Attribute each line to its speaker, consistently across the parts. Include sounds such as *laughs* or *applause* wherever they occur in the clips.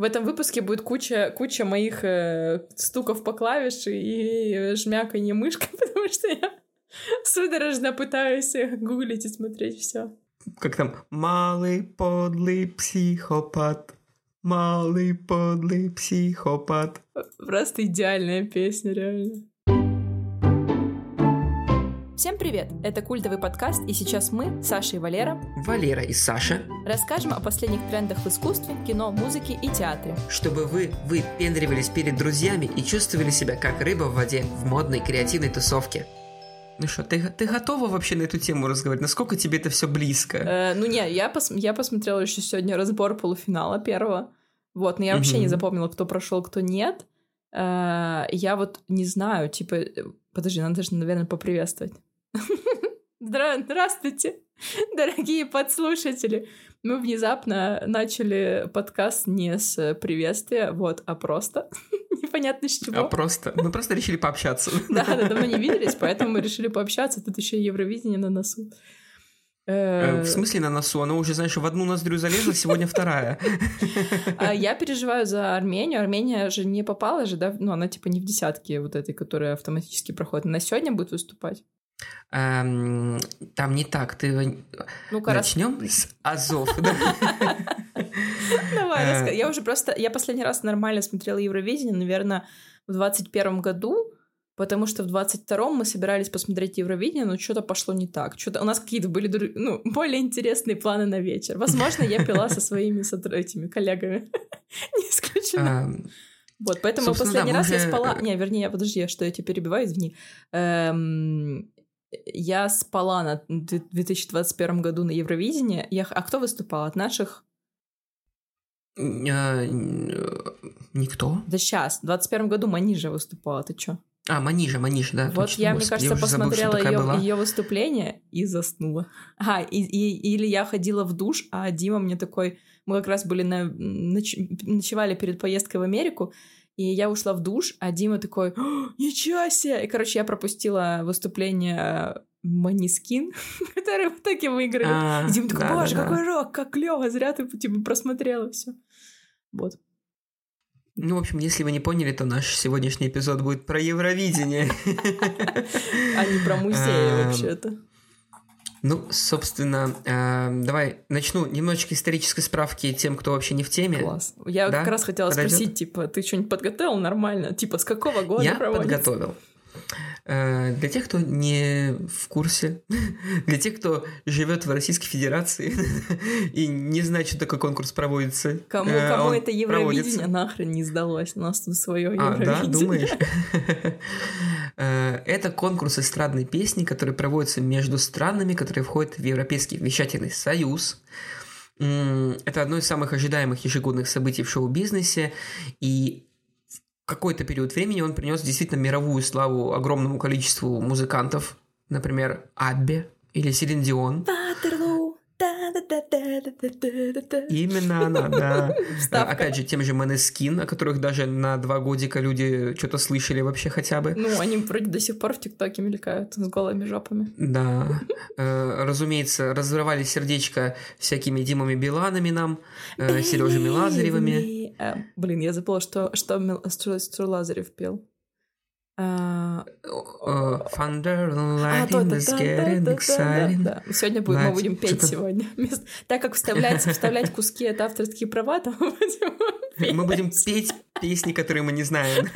Speaker 1: В этом выпуске будет куча, куча моих э, стуков по клавиши и жмяканье мышкой, *laughs* потому что я судорожно пытаюсь гуглить и смотреть все.
Speaker 2: Как там? Малый подлый психопат. Малый подлый психопат.
Speaker 1: Просто идеальная песня, реально. Всем привет! Это культовый подкаст, и сейчас мы, Саша и Валера,
Speaker 2: Валера и Саша,
Speaker 1: расскажем о последних трендах в искусстве, кино, музыке и театре.
Speaker 2: Чтобы вы выпендривались перед друзьями и чувствовали себя как рыба в воде в модной креативной тусовке. Ну что, ты, ты готова вообще на эту тему разговаривать? Насколько тебе это все близко?
Speaker 1: Э, ну не, я, пос, я посмотрела еще сегодня разбор полуфинала первого. Вот, но я вообще не запомнила, кто прошел, кто нет. Э, я вот не знаю, типа, э, подожди, надо же, наверное, поприветствовать. Здравствуйте, *laughs* дорогие подслушатели. Мы внезапно начали подкаст не с приветствия, вот, а просто *laughs* непонятно с чего.
Speaker 2: А просто, мы просто решили пообщаться. *laughs*
Speaker 1: Да, да, давно не виделись, поэтому мы решили пообщаться. Тут еще Евровидение на носу.
Speaker 2: Э, в смысле на носу? Оно уже, знаешь, в одну ноздрю залезла, сегодня вторая.
Speaker 1: А я переживаю за Армению. Армения же не попала же, да? Ну, она типа не в десятке вот этой, которая автоматически проходит. Она сегодня будет выступать?
Speaker 2: Эм, там не так. Ты ну начнем раз... с Азов. *laughs*
Speaker 1: Давай, э, Я уже просто... Я последний раз нормально смотрела Евровидение, наверное, в 21 году, потому что в 22-м мы собирались посмотреть Евровидение, но что-то пошло не так. Что-то у нас какие-то были ну, более интересные планы на вечер. Возможно, я пила со своими этими коллегами. *laughs* Не исключено. Эм, вот, поэтому последний раз я спала... Не, вернее, подожди, что я тебя перебиваю, извини. Эм, я спала на 2021 году на Евровидении. Я... А кто выступал от наших?
Speaker 2: А, никто.
Speaker 1: Да сейчас. В 21 году Манижа выступала. Ты чё?
Speaker 2: А, Манижа, Манижа, да.
Speaker 1: Вот точно, я, мне кажется, я посмотрела забыл, ее, ее выступление и заснула. А, и, и, или я ходила в душ, а Дима мне такой... Мы как раз были на... Ноч... ночевали перед поездкой в Америку, и я ушла в душ, а Дима такой, ничего себе! И, короче, я пропустила выступление Манискин, *laughs* который в итоге выиграли. А, и Дима такой, боже, какой рок, как клево, зря ты типа просмотрела все. Вот.
Speaker 2: Ну, в общем, если вы не поняли, то наш сегодняшний эпизод будет про Евровидение. *laughs*
Speaker 1: А не про музеи вообще-то.
Speaker 2: Ну, собственно, э, давай начну немножечко исторической справки тем, кто вообще не в теме.
Speaker 1: Класс. Я да? как раз хотела Подойдет? спросить, типа, ты что-нибудь подготовил нормально? Типа, с какого года
Speaker 2: Я
Speaker 1: проводится?
Speaker 2: подготовил. Э, для тех, кто не в курсе, *laughs* для тех, кто живет в Российской Федерации *laughs* и не знает, что такой конкурс проводится.
Speaker 1: Кому, э, кому это Евровидение проводится. нахрен не сдалось? У нас тут свое а, Евровидение.
Speaker 2: да, думаешь? *laughs* Э, это конкурс эстрадной песни, который проводится между странами, которые входят в Европейский вещательный союз. Это одно из самых ожидаемых ежегодных событий в шоу-бизнесе, и какой-то период времени он принес действительно мировую славу огромному количеству музыкантов, например, Абби или Селин Дион. Именно она, да. Вставка. Опять же, тем же Манескин, о которых даже на два годика люди что-то слышали вообще хотя бы.
Speaker 1: Ну, они вроде до сих пор в ТикТоке мелькают с голыми жопами.
Speaker 2: Да. Э, разумеется, разрывали сердечко всякими Димами Биланами нам, э, Сережами Лазаревыми.
Speaker 1: Э, блин, я забыла, что, что, что Лазарев пел. Сегодня будем, мы будем петь сегодня. *laughs* Так как вставлять, вставлять куски это авторские права, то мы будем
Speaker 2: петь. Мы будем петь песни, которые мы не знаем.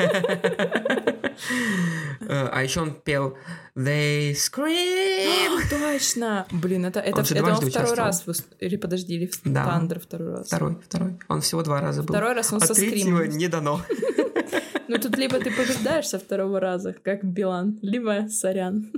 Speaker 2: А еще он пел They Scream. *gasps*
Speaker 1: Точно! Блин, это, это, это он второй раз. Или подожди, или Thunder второй раз.
Speaker 2: Второй, второй. Он всего два раза был.
Speaker 1: Второй раз он
Speaker 2: а
Speaker 1: со
Speaker 2: третьего не дано. *laughs* *laughs*
Speaker 1: Ну тут либо ты побеждаешь со второго раза, как Билан, либо сорян.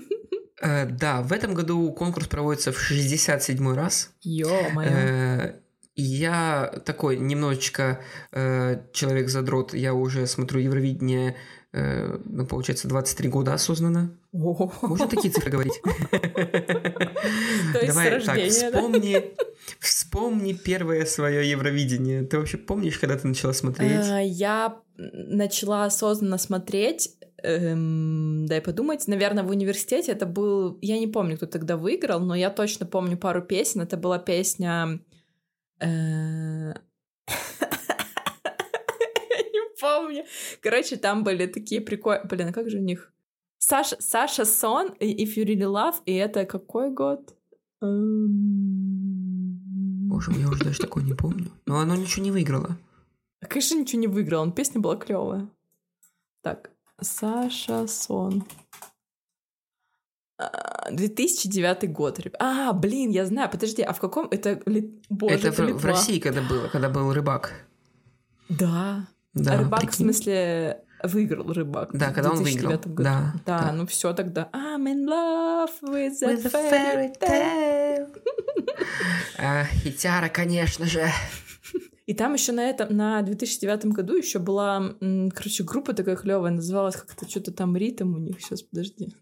Speaker 2: Э, да, в этом году конкурс проводится в 67-й раз.
Speaker 1: Ё-моё. Э,
Speaker 2: я такой немножечко э, человек-задрот, я уже смотрю Евровидение, э, ну, получается, 23 года осознанно. Можно такие цифры говорить? *laughs* Давай так, вспомни, вспомни первое свое Евровидение. Ты вообще помнишь, когда ты начала смотреть?
Speaker 1: Э, я начала осознанно смотреть эм, дай подумать, наверное, в университете это был, я не помню, кто тогда выиграл, но я точно помню пару песен. Это была песня Э, помню. Короче, там были такие прикольные... Блин, а как же у них? Саша, Саша Сон и If You Really Love, и это какой год? Эм,
Speaker 2: Боже, я уже даже такое не помню. Но оно ничего не выиграло.
Speaker 1: А, Конечно, ничего не выиграл, он песня была клевая. Так, Саша Сон. А, 2009 год. ребят. А, блин, я знаю. Подожди, а в каком это... Боже,
Speaker 2: это
Speaker 1: это
Speaker 2: в, в. России когда было, когда был рыбак.
Speaker 1: Да.
Speaker 2: Да,
Speaker 1: рыбак, в
Speaker 2: прикинь.
Speaker 1: смысле, выиграл рыбак.
Speaker 2: Да,
Speaker 1: в
Speaker 2: когда он
Speaker 1: 2009
Speaker 2: выиграл.
Speaker 1: году.
Speaker 2: Да,
Speaker 1: Да,
Speaker 2: да.
Speaker 1: ну все тогда. I'm in love with
Speaker 2: With a
Speaker 1: fairy
Speaker 2: fairy
Speaker 1: tale.
Speaker 2: А, *laughs* хитяра, конечно же.
Speaker 1: И там еще на этом, на 2009 году еще была, короче, группа такая клевая, называлась как-то что-то там ритм у них. Сейчас, подожди.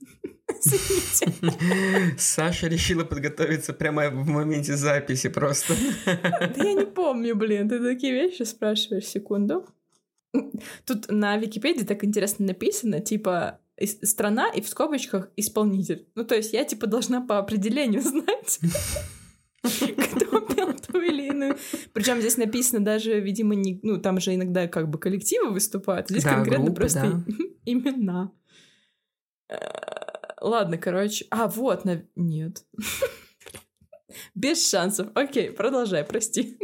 Speaker 2: Саша решила подготовиться прямо в моменте записи просто.
Speaker 1: Да я не помню, блин, ты такие вещи спрашиваешь, секунду. Тут на Википедии так интересно написано, типа, страна и в скобочках исполнитель. Ну, то есть я, типа, должна по определению знать, кто пел ту или иную. Причем здесь написано даже, видимо, не, ну, там же иногда как бы коллективы выступают, здесь
Speaker 2: Да,
Speaker 1: конкретно
Speaker 2: группы,
Speaker 1: просто
Speaker 2: да. *laughs*
Speaker 1: имена. Э, Ладно, короче. А, вот, на... нет. *laughs* Без шансов. Окей, продолжай, прости.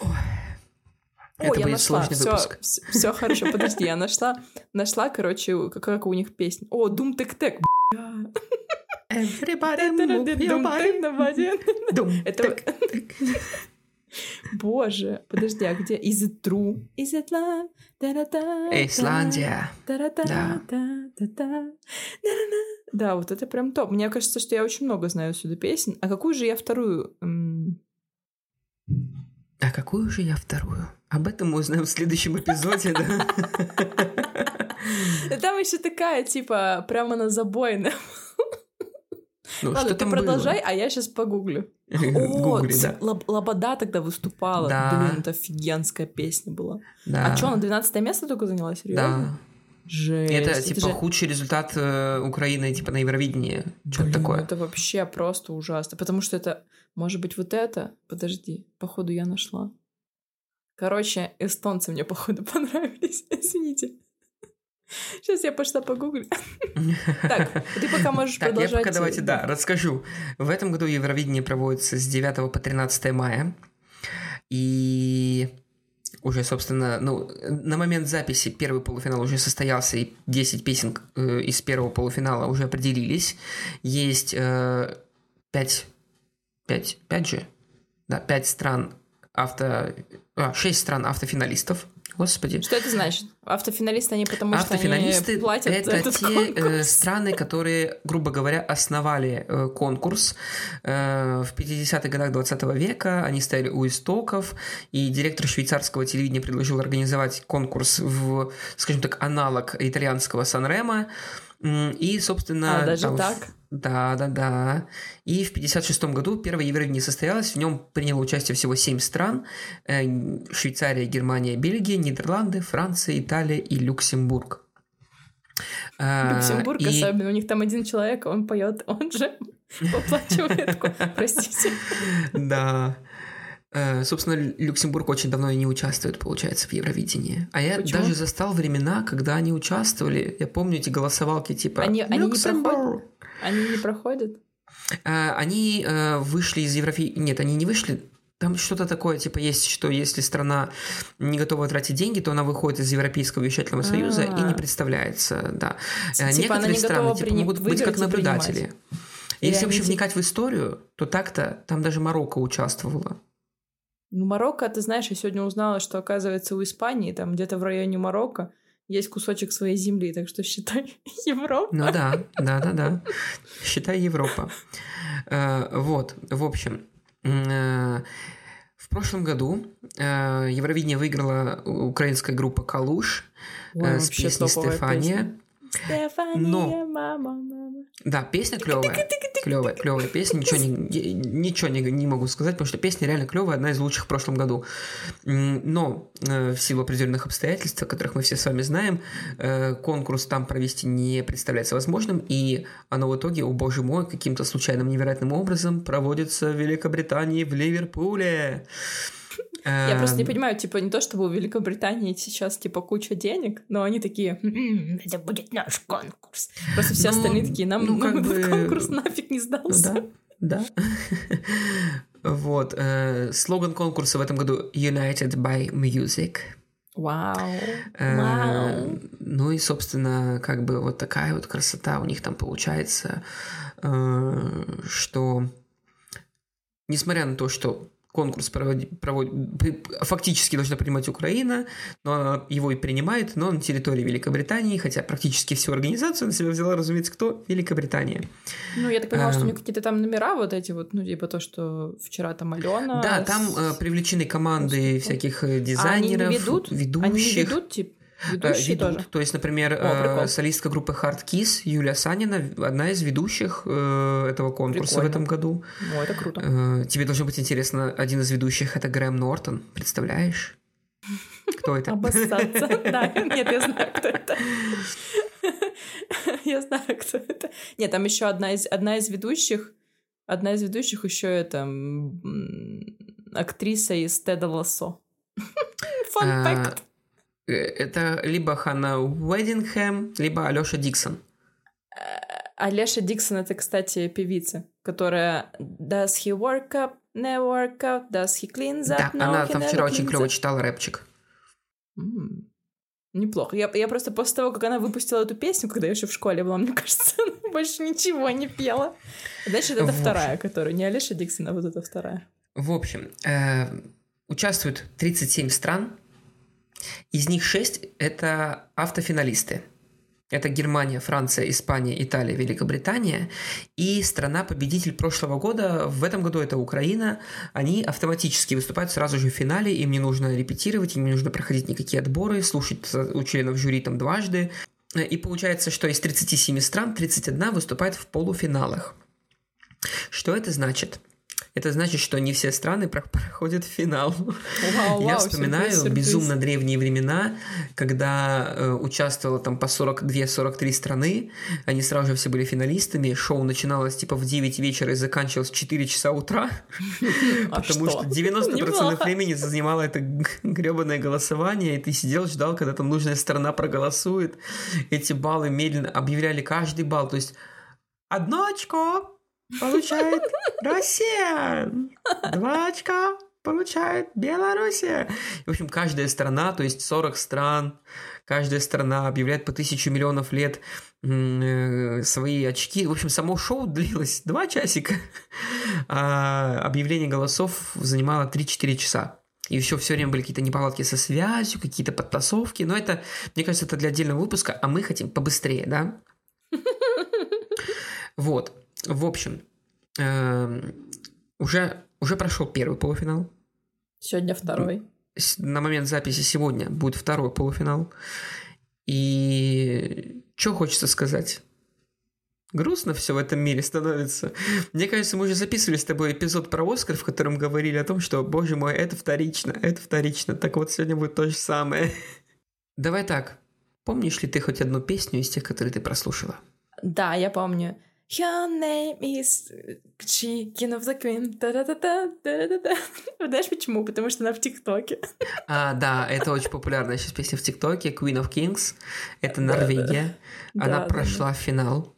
Speaker 2: Ой.
Speaker 1: О,
Speaker 2: Это
Speaker 1: я
Speaker 2: будет
Speaker 1: нашла.
Speaker 2: сложный
Speaker 1: Все,
Speaker 2: выпуск.
Speaker 1: все хорошо. Подожди, я нашла, нашла, короче, как, у них песня. О, Дум Тек Тек.
Speaker 2: Everybody move your body. Дум,
Speaker 1: Это. Боже, подожди, а где? Is it true? Is it love?
Speaker 2: Исландия. Да.
Speaker 1: Да, вот это прям топ. Мне кажется, что я очень много знаю сюда песен. А какую же я вторую?
Speaker 2: А какую же я вторую? Об этом мы узнаем в следующем эпизоде, да?
Speaker 1: Там еще такая, типа, прямо на забойном.
Speaker 2: Ну,
Speaker 1: Ладно, ты продолжай, а я сейчас погуглю. *laughs* О,
Speaker 2: Гугли,
Speaker 1: Ц-
Speaker 2: да.
Speaker 1: Лоб- Лобода тогда выступала.
Speaker 2: Да.
Speaker 1: Блин, это офигенская песня была.
Speaker 2: Да.
Speaker 1: А что, она 12 место только заняла? Серьезно?
Speaker 2: Да.
Speaker 1: Жесть.
Speaker 2: Это, типа,
Speaker 1: же-
Speaker 2: худший результат э, Украины, типа, на Евровидении. Что-то такое.
Speaker 1: Это вообще просто ужасно. Потому что это... Может быть, вот это? Подожди. Походу, я нашла. Короче, эстонцы мне, походу, *laughs* понравились. Извините. Сейчас я пошла погуглю. *laughs* Так, ты пока можешь
Speaker 2: Так, я
Speaker 1: продолжать.
Speaker 2: пока давайте, да, расскажу. В этом году Евровидение проводится с 9 по 13 мая. И уже, собственно, ну, на момент записи первый полуфинал уже состоялся, и 10 песен э, из первого полуфинала уже определились. Есть э, 5, 5, 5 же? Да, 5 стран авто... А, 6 стран автофиналистов. Господи.
Speaker 1: Что это значит? Автофиналисты они потому что
Speaker 2: Автофиналисты
Speaker 1: они платят
Speaker 2: это
Speaker 1: этот
Speaker 2: те э,
Speaker 1: конкурс.
Speaker 2: страны, которые, грубо говоря, основали э, конкурс э, в 50-х годах 20 века. Они стояли у истоков, и директор швейцарского телевидения предложил организовать конкурс в, скажем так, аналог итальянского Санремо. М, И, собственно...
Speaker 1: А, даже
Speaker 2: там
Speaker 1: так?
Speaker 2: Да, да, да. И в 56 году первое Евровидение состоялось. В нем приняло участие всего семь стран. Э, Швейцария, Германия, Бельгия, Нидерланды, Франция, Италия и Люксембург. Э,
Speaker 1: Люксембург
Speaker 2: и-
Speaker 1: особенно. У них там один человек, он поет, он же *laughs* поплачивает. Простите.
Speaker 2: Да. Э, Собственно, Люксембург очень давно и не участвует, получается, в Евровидении. А я
Speaker 1: Почему?
Speaker 2: даже застал времена, когда они участвовали. Я помню эти голосовалки типа
Speaker 1: Они- они не
Speaker 2: «Люксембург».
Speaker 1: Они не проходят?
Speaker 2: А, Они э, вышли из Еврофи... Нет, они не вышли. Там что-то такое, типа, есть, что если страна не готова тратить деньги, то она выходит из Европейского вещательного союза и не
Speaker 1: А.
Speaker 2: представляется, да. Э,
Speaker 1: Типа
Speaker 2: Некоторые
Speaker 1: не
Speaker 2: страны типа,
Speaker 1: прини-
Speaker 2: могут быть как
Speaker 1: принимать.
Speaker 2: наблюдатели.
Speaker 1: Или
Speaker 2: Если вообще вникать в историю, то так-то там даже Марокко участвовала.
Speaker 1: Ну, Марокко, ты знаешь, я сегодня узнала, что, оказывается, у Испании, там где-то в районе Марокко, есть кусочек своей земли, так что считай *laughs* Европа.
Speaker 2: Ну да, да, да, да. Считай Европа. Э, Вот, в общем, э, в прошлом году э, Евровидение выиграла украинская группа Калуш
Speaker 1: Ой,
Speaker 2: с песней Стефания.
Speaker 1: песня. Стефания,
Speaker 2: Но-
Speaker 1: мама, мама.
Speaker 2: Да, песня клевая. Клевая, клевая песня. Ничего, не, ничего не, не могу сказать, потому что песня реально клевая, одна из лучших в прошлом году. Но э, в силу определенных обстоятельств, о которых мы все с вами знаем, э, конкурс там провести не представляется возможным, и оно в итоге, о боже мой, каким-то случайным невероятным образом проводится в Великобритании, в Ливерпуле.
Speaker 1: Я просто не понимаю, типа, не то чтобы у Великобритании сейчас, типа, куча денег, но они такие, «М-м, это будет наш конкурс. Просто все
Speaker 2: Ну,
Speaker 1: остальные такие, нам
Speaker 2: ну,
Speaker 1: этот конкурс нафиг не сдался.
Speaker 2: Да, да. *laughs* Вот. э, Слоган конкурса в этом году United by Music.
Speaker 1: Вау.
Speaker 2: Э,
Speaker 1: Вау.
Speaker 2: Ну и, собственно, как бы вот такая вот красота у них там получается, э, что несмотря на то, что конкурс проводи- провод- фактически должна принимать Украина, но его и принимает, но на территории Великобритании, хотя практически всю организацию на себя взяла, разумеется, кто? Великобритания.
Speaker 1: Ну, я так понимала, что у
Speaker 2: Эм.
Speaker 1: них какие-то там номера вот эти вот, ну, типа то, что вчера там Алена...
Speaker 2: Да, там э,
Speaker 1: с-
Speaker 2: привлечены команды
Speaker 1: Господи.
Speaker 2: всяких э,
Speaker 1: А они
Speaker 2: дизайнеров,
Speaker 1: не ведут?
Speaker 2: ведущих.
Speaker 1: Они не ведут, типа, ведущие
Speaker 2: ведут.
Speaker 1: тоже?
Speaker 2: То есть, например,
Speaker 1: О,
Speaker 2: э, солистка группы Hard Kiss Юлия Санина, одна из ведущих э, этого конкурса
Speaker 1: Прикольно.
Speaker 2: в этом году.
Speaker 1: О, это круто.
Speaker 2: Э, Тебе должно быть интересно, один из ведущих это Грэм Нортон, представляешь? Кто это?
Speaker 1: Обоссаться. *laughs* Да, нет, я знаю, кто это. *laughs* Я знаю, кто это. Нет, там еще одна из, одна из ведущих, одна из ведущих еще это актриса из Теда Лассо. *laughs* Фан
Speaker 2: А,
Speaker 1: факт.
Speaker 2: Э, Это либо Ханна Уэддингхэм, либо Алёша Диксон.
Speaker 1: Алеша Диксон это, кстати, певица, которая Does he work up, never work out, does he cleans up,
Speaker 2: Да,
Speaker 1: no,
Speaker 2: она там вчера очень клево
Speaker 1: up».
Speaker 2: читала рэпчик.
Speaker 1: М, Неплохо. Я, я просто после того, как она выпустила эту песню, когда я еще в школе была, мне *laughs* кажется, она больше ничего не пела. Значит, это
Speaker 2: В общем.
Speaker 1: вторая, которая не Алиша Диксон, а вот эта вторая.
Speaker 2: В общем, э, участвуют 37 стран, из них 6 это автофиналисты. Это Германия, Франция, Испания, Италия, Великобритания. И страна-победитель прошлого года, в этом году это Украина, они автоматически выступают сразу же в финале, им не нужно репетировать, им не нужно проходить никакие отборы, слушать у членов жюри там дважды. И получается, что из 37 стран 31 выступает в полуфиналах. Что это значит? Это значит, что не все страны про- *laughs* проходят финал.
Speaker 1: Вау,
Speaker 2: Я
Speaker 1: вау,
Speaker 2: вспоминаю
Speaker 1: сюрприз, сюрприз.
Speaker 2: безумно древние времена, когда э, участвовало там по 42-43 страны, они сразу же все были финалистами, шоу начиналось типа в 9 вечера и заканчивалось в 4 часа утра, *laughs*
Speaker 1: А
Speaker 2: потому что
Speaker 1: что?
Speaker 2: 90%
Speaker 1: Неплохо.
Speaker 2: времени занимало это *laughs* гребаное голосование, и ты сидел, ждал, когда там нужная сторона проголосует. Эти баллы медленно объявляли каждый балл, то есть одно очко получает Россия, два очка получает Белоруссия. В общем, каждая страна, то есть 40 стран, каждая страна объявляет по тысячу миллионов лет э, свои очки. В общем, само шоу длилось два часика, а объявление голосов занимало 3-4 часа. И еще все время были какие-то неполадки со связью, какие-то подтасовки. Но это, мне кажется, это для отдельного выпуска, а мы хотим побыстрее, да? *laughs* Вот. В общем, эм, уже, уже прошел первый полуфинал.
Speaker 1: Сегодня второй.
Speaker 2: На момент записи сегодня будет второй полуфинал. И что хочется сказать? Грустно все в этом мире становится. Мне кажется, мы уже записывали с тобой эпизод про Оскар, в котором говорили о том, что, боже мой, это вторично, это вторично. Так вот, сегодня будет то же самое. Давай так. Помнишь ли ты хоть одну песню из тех, которые ты прослушала?
Speaker 1: Да, я помню. Your name is Chicken of the Queen. Та-да-да-да, та-да-да-да. *laughs* Знаешь почему? Потому что она в ТикТоке.
Speaker 2: А, да, это очень популярная сейчас песня в ТикТоке, Queen of Kings. Это Норвегия.
Speaker 1: Да,
Speaker 2: Она
Speaker 1: да,
Speaker 2: прошла финал.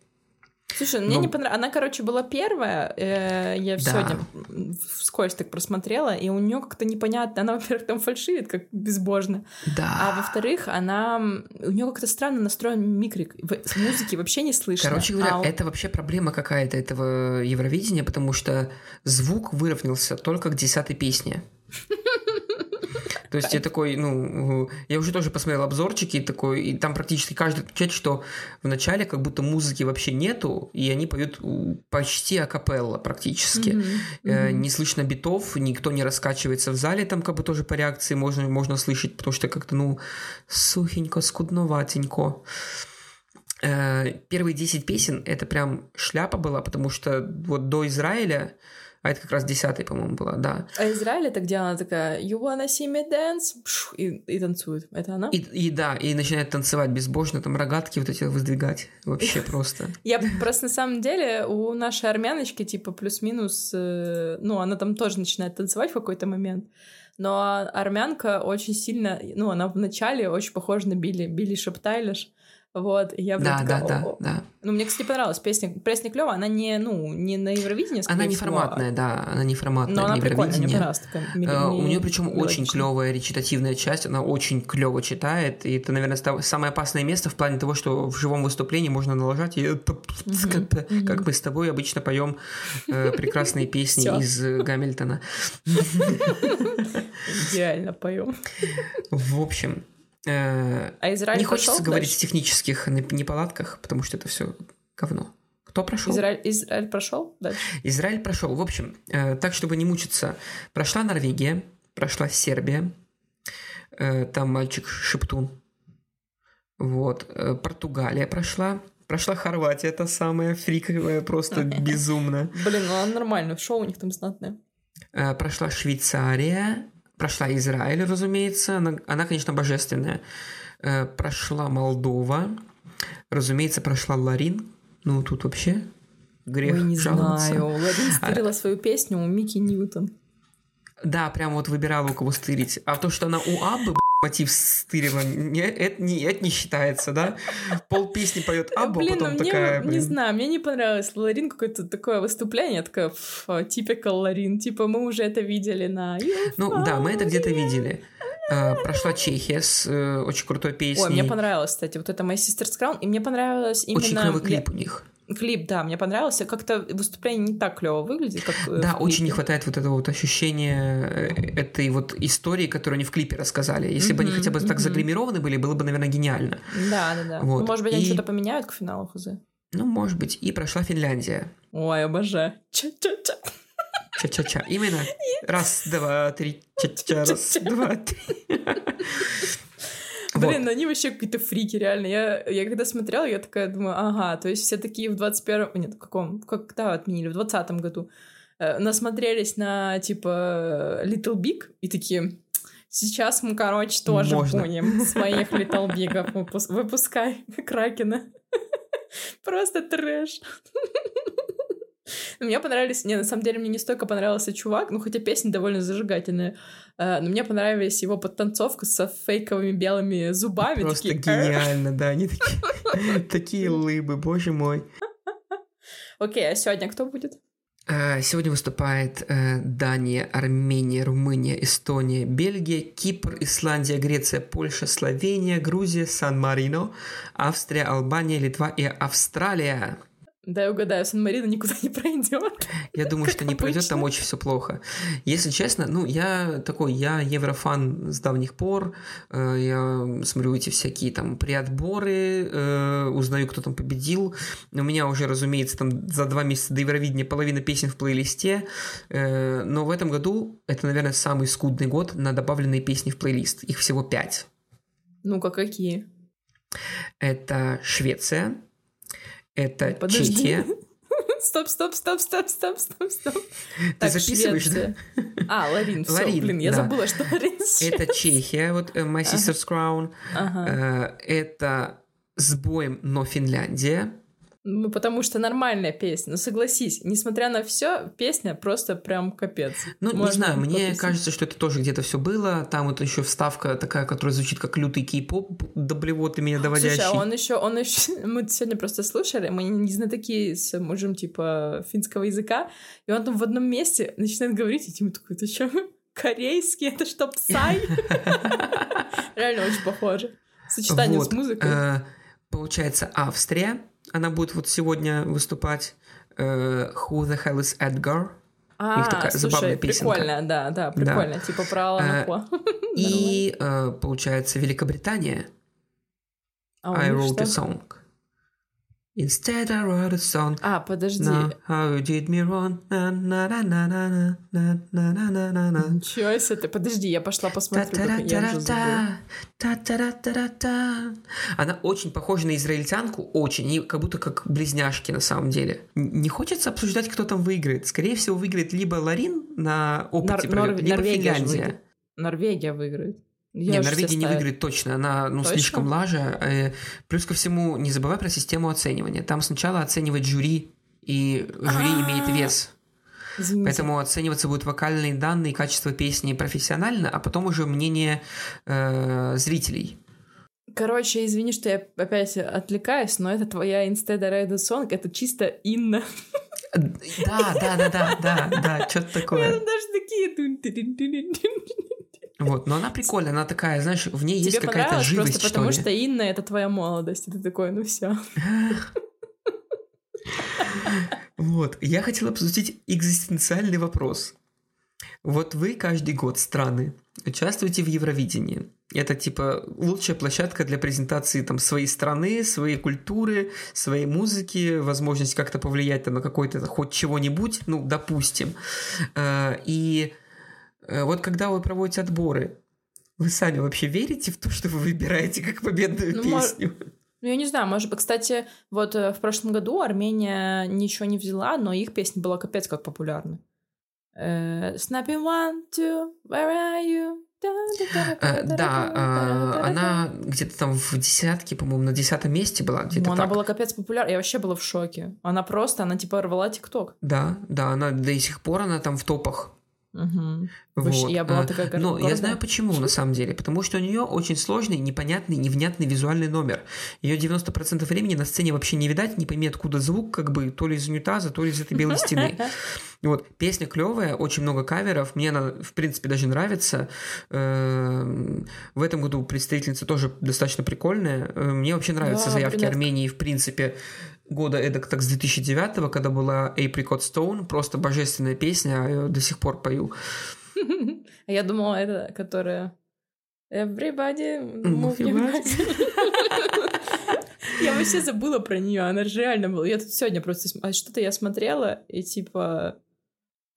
Speaker 1: Слушай, мне
Speaker 2: Ну.
Speaker 1: не понравилось. Она, короче, была первая. э, я
Speaker 2: Да.
Speaker 1: сегодня вскользь так просмотрела, и у нее как-то непонятно. Она, *laughs* во-первых, там фальшивит, как безбожно.
Speaker 2: Да.
Speaker 1: А во-вторых, она... У нее как-то странно настроен микрик. Музыки вообще не слышно.
Speaker 2: Короче говоря,
Speaker 1: А
Speaker 2: это вообще проблема какая-то этого Евровидения, потому что звук выровнялся только к десятой песне. *laughs* То есть я такой, ну, я уже тоже посмотрел обзорчики, такой, и там практически каждый отвечает, что в начале как будто музыки вообще нету, и они поют почти акапелла практически. Э,
Speaker 1: мгм.
Speaker 2: Не слышно битов, никто не раскачивается в зале, там как бы тоже по реакции можно, можно слышать, потому что как-то, ну, сухенько, скудноватенько. Э, Первые 10 песен это прям шляпа была, потому что вот до Израиля, а это как раз десятая, по-моему, была, да.
Speaker 1: А Израиль это где она такая You wanna see me dance? Пш, И, и танцует. Это она?
Speaker 2: И, и да, и начинает танцевать безбожно, там рогатки вот эти воздвигать. Вообще *laughs* просто.
Speaker 1: Я просто на самом деле у нашей армяночки типа плюс-минус, э, ну она там тоже начинает танцевать в какой-то момент. Но армянка очень сильно, ну, она вначале очень похожа на Билли, Билли Шептайлиш. Вот, и я
Speaker 2: да, да, да, да.
Speaker 1: Ну, мне, кстати, понравилась песня. Песня клевая, она не, ну, не на Евровидении,
Speaker 2: Она не форматная, да, она не форматная
Speaker 1: Но она
Speaker 2: на
Speaker 1: прикольная, мне понравилась такая.
Speaker 2: Э, У нее причем очень клевая речитативная часть, она очень клево читает, и это, наверное, самое опасное место в плане того, что в живом выступлении можно налажать, и как мы с тобой обычно поем э, прекрасные *laughs* песни из э, Гамильтона. *laughs*
Speaker 1: Идеально поем.
Speaker 2: В общем, э,
Speaker 1: А Израиль
Speaker 2: не
Speaker 1: пошел
Speaker 2: хочется говорить
Speaker 1: дальше?
Speaker 2: о технических не- неполадках, потому что это все говно. Кто прошел?
Speaker 1: Израиль, Израиль прошел дальше?
Speaker 2: Израиль прошел. В общем, э, так, чтобы не мучиться, прошла Норвегия, прошла Сербия, э, там мальчик Шептун. Вот. э, Португалия прошла. Прошла Хорватия, та самая фриковая, просто *laughs* безумно.
Speaker 1: Блин, ну она нормально, шоу у них там знатное.
Speaker 2: Э, Прошла Швейцария, прошла Израиль, разумеется, она, она, конечно, божественная. Э, Прошла Молдова, разумеется, прошла Ларин. Ну, тут вообще грех
Speaker 1: Ой, не
Speaker 2: жаловаться.
Speaker 1: знаю. Ларин
Speaker 2: А
Speaker 1: стырила свою песню у Микки Ньютон.
Speaker 2: Да, прям вот выбирала, у кого стырить. А то, что она у Аббы, б***ь, мотив стырила, не, это, не, это не считается, да? Пол песни поет Абба,
Speaker 1: Блин,
Speaker 2: потом
Speaker 1: ну мне,
Speaker 2: такая,
Speaker 1: не
Speaker 2: блин.
Speaker 1: знаю, мне не понравилось. Ларин какое-то такое выступление, я такая, типикал Ларин, типа мы уже это видели на...
Speaker 2: Ну да, мы это где-то видели. Э, Прошла Чехия с э, очень крутой песней.
Speaker 1: Ой, мне понравилось, кстати, вот это My Sister's Crown, и мне понравилось именно...
Speaker 2: Очень клевый клип у них.
Speaker 1: Клип, да, мне понравился. Как-то выступление не так клево выглядит, как э,
Speaker 2: Да, очень не хватает вот этого вот ощущения э, этой вот истории, которую они в клипе рассказали. Если бы они хотя бы так
Speaker 1: мгм.
Speaker 2: загримированы были, было бы, наверное, гениально.
Speaker 1: Да, да, да.
Speaker 2: Вот,
Speaker 1: Ну, может быть, они
Speaker 2: и-
Speaker 1: что-то поменяют к финалу хз.
Speaker 2: Ну, может быть. И прошла Финляндия.
Speaker 1: Ой, обожаю. Ча-ча-ча.
Speaker 2: Ча-ча-ча. Именно. *laughs* Раз, два, три. Ча-ча. Раз, два, три. *laughs*
Speaker 1: Блин, они вообще какие-то фрики, реально. Я, я когда смотрела, я такая думаю, ага, то есть все такие в 21-м... Нет, в каком? Когда отменили? В 20 году. э, насмотрелись на, типа, Little Big и такие... Сейчас мы, короче, тоже
Speaker 2: Можно.
Speaker 1: будем своих Little Big'ов выпус- выпускай, Кракена. *laughs* Просто трэш. *laughs* *laughs* Мне понравились... Не, на самом деле, мне не столько понравился чувак, ну, хотя песня довольно зажигательная, э, но мне понравились его подтанцовка со фейковыми белыми зубами.
Speaker 2: Просто гениально, да. Они такие, *laughs* такие лыбы, боже мой.
Speaker 1: Окей, а сегодня кто будет?
Speaker 2: Э, Сегодня выступает э, Дания, Армения, Румыния, Эстония, Бельгия, Кипр, Исландия, Греция, Польша, Словения, Грузия, Сан-Марино, Австрия, Албания, Литва и Австралия.
Speaker 1: Дай угадаю, Сан-Марино никуда не пройдет. *laughs*
Speaker 2: Я думаю, что не пройдет, там очень все плохо. Если честно, ну, я такой, я еврофан с давних пор, э, я смотрю эти всякие там преотборы, э, узнаю, кто там победил. У меня уже, разумеется, там за два месяца до Евровидения половина песен в плейлисте, э, но в этом году это, наверное, самый скудный год на добавленные песни в плейлист. Их всего пять.
Speaker 1: Ну-ка, какие?
Speaker 2: Это Швеция, это
Speaker 1: Подожди.
Speaker 2: Чехия. *laughs*
Speaker 1: Стоп, стоп, стоп, стоп, стоп, стоп, стоп.
Speaker 2: Ты записываешь, да?
Speaker 1: Швеция. А, Ларин, все,
Speaker 2: Ларин,
Speaker 1: блин, я
Speaker 2: да.
Speaker 1: забыла, что Ларин с
Speaker 2: Это. Чехия, вот э, My Sister's Crown.
Speaker 1: Ага.
Speaker 2: Э, Это с боем, но Финляндия.
Speaker 1: Ну, потому что нормальная песня. Ну, согласись, несмотря на все, песня просто прям капец.
Speaker 2: Ну, не
Speaker 1: Можно
Speaker 2: знаю, мне
Speaker 1: подписать.
Speaker 2: кажется, что это тоже где-то все было. Там вот еще вставка такая, которая звучит как лютый кей-поп, до блевоты меня доводящий.
Speaker 1: Слушай, а он еще, он еще, *laughs* мы сегодня просто слушали, мы не знатоки с мужем типа финского языка, и он там в одном месте начинает говорить, и Тима такой, это что, корейский, это что, псай? *laughs* Реально очень похоже. Сочетание
Speaker 2: Вот,
Speaker 1: с музыкой.
Speaker 2: э, Получается, Австрия. Она будет вот сегодня выступать. э, Who the hell is Edgar?
Speaker 1: А,
Speaker 2: такая забавная
Speaker 1: слушай,
Speaker 2: песенка.
Speaker 1: прикольно, да, да, прикольно, типа про Алана
Speaker 2: Э. *laughs* И, э, получается, Великобритания.
Speaker 1: А
Speaker 2: I wrote a
Speaker 1: что?
Speaker 2: song. Instead I wrote a song.
Speaker 1: А, подожди.
Speaker 2: No, how you did me wrong. На, на, на, на, на, на, на, на, на, на, на.
Speaker 1: Ничего себе ты. Подожди, я пошла посмотрю, как я уже забыла.
Speaker 2: Та-та-ра-та-ра-та. Она очень похожа на израильтянку, очень, и как будто как близняшки на самом деле. Не хочется обсуждать, кто там выиграет. Скорее всего, выиграет либо Ларин на опыте,
Speaker 1: Нор-
Speaker 2: пройдёт,
Speaker 1: Нор-
Speaker 2: либо
Speaker 1: Норвегия
Speaker 2: Финляндия.
Speaker 1: Норвегия выиграет. Я
Speaker 2: не, Норвегия не выиграет точно, она ну,
Speaker 1: Точно?
Speaker 2: слишком лажа. Э, Плюс ко всему, не забывай про систему оценивания. Там сначала оценивает жюри, и жюри
Speaker 1: А.
Speaker 2: имеет вес.
Speaker 1: Извините.
Speaker 2: Поэтому оцениваться будут вокальные данные, качество песни профессионально, а потом уже мнение э, зрителей.
Speaker 1: Короче, извини, что я опять отвлекаюсь, но это твоя Instead Read a Song, это чисто Инна.
Speaker 2: Да, да, да, да, да, да, что-то такое.
Speaker 1: даже такие...
Speaker 2: Вот, но она прикольная, она такая, знаешь, в ней есть
Speaker 1: Тебе
Speaker 2: какая-то
Speaker 1: понравилось
Speaker 2: живость,
Speaker 1: просто
Speaker 2: что
Speaker 1: потому,
Speaker 2: ли.
Speaker 1: что Инна — это твоя молодость, и ты такой, ну все.
Speaker 2: Вот, я хотел обсудить экзистенциальный вопрос. Вот вы каждый год, страны, участвуете в Евровидении. Это типа лучшая площадка для презентации там своей страны, своей культуры, своей музыки, возможность как-то повлиять там на какой-то хоть чего-нибудь, ну, допустим. Э, И вот когда вы проводите отборы, вы сами вообще верите в то, что вы выбираете как победную
Speaker 1: Ну, мож-
Speaker 2: песню?
Speaker 1: Ну, я не знаю, может быть, кстати, вот э, в прошлом году Армения ничего не взяла, но их песня была капец как популярна. Э, Snapping one, two, where are you?
Speaker 2: Э, Да, э, она где-то там в десятке, по-моему, на десятом месте была, где-то
Speaker 1: Ну, она была капец популярна. Я вообще была в шоке. Она просто, она типа рвала ТикТок.
Speaker 2: Да, да, она до сих пор она там в топах.
Speaker 1: Угу. Вообще, я была
Speaker 2: э,
Speaker 1: такая гор-
Speaker 2: Но я
Speaker 1: гордая.
Speaker 2: знаю почему, на самом деле. Потому что у нее очень сложный, непонятный, невнятный визуальный номер. Ее 90% времени на сцене вообще не видать, не пойми, откуда звук, как бы то ли из унитаза, то ли из этой белой стены. *laughs* Вот, песня клевая, очень много каверов, мне она, в принципе, даже нравится. Эм, В этом году представительница тоже достаточно прикольная. Э, Мне вообще нравятся
Speaker 1: Да,
Speaker 2: заявки
Speaker 1: брюнетка.
Speaker 2: Армении, в принципе, года эдак так с 2009 когда была Apricot Stone, просто божественная песня, а я до сих пор пою.
Speaker 1: А *laughs* я думала, это, которая... Everybody
Speaker 2: Move your.
Speaker 1: Я вообще забыла про нее, она же реально была. Я тут сегодня просто а что-то я смотрела и типа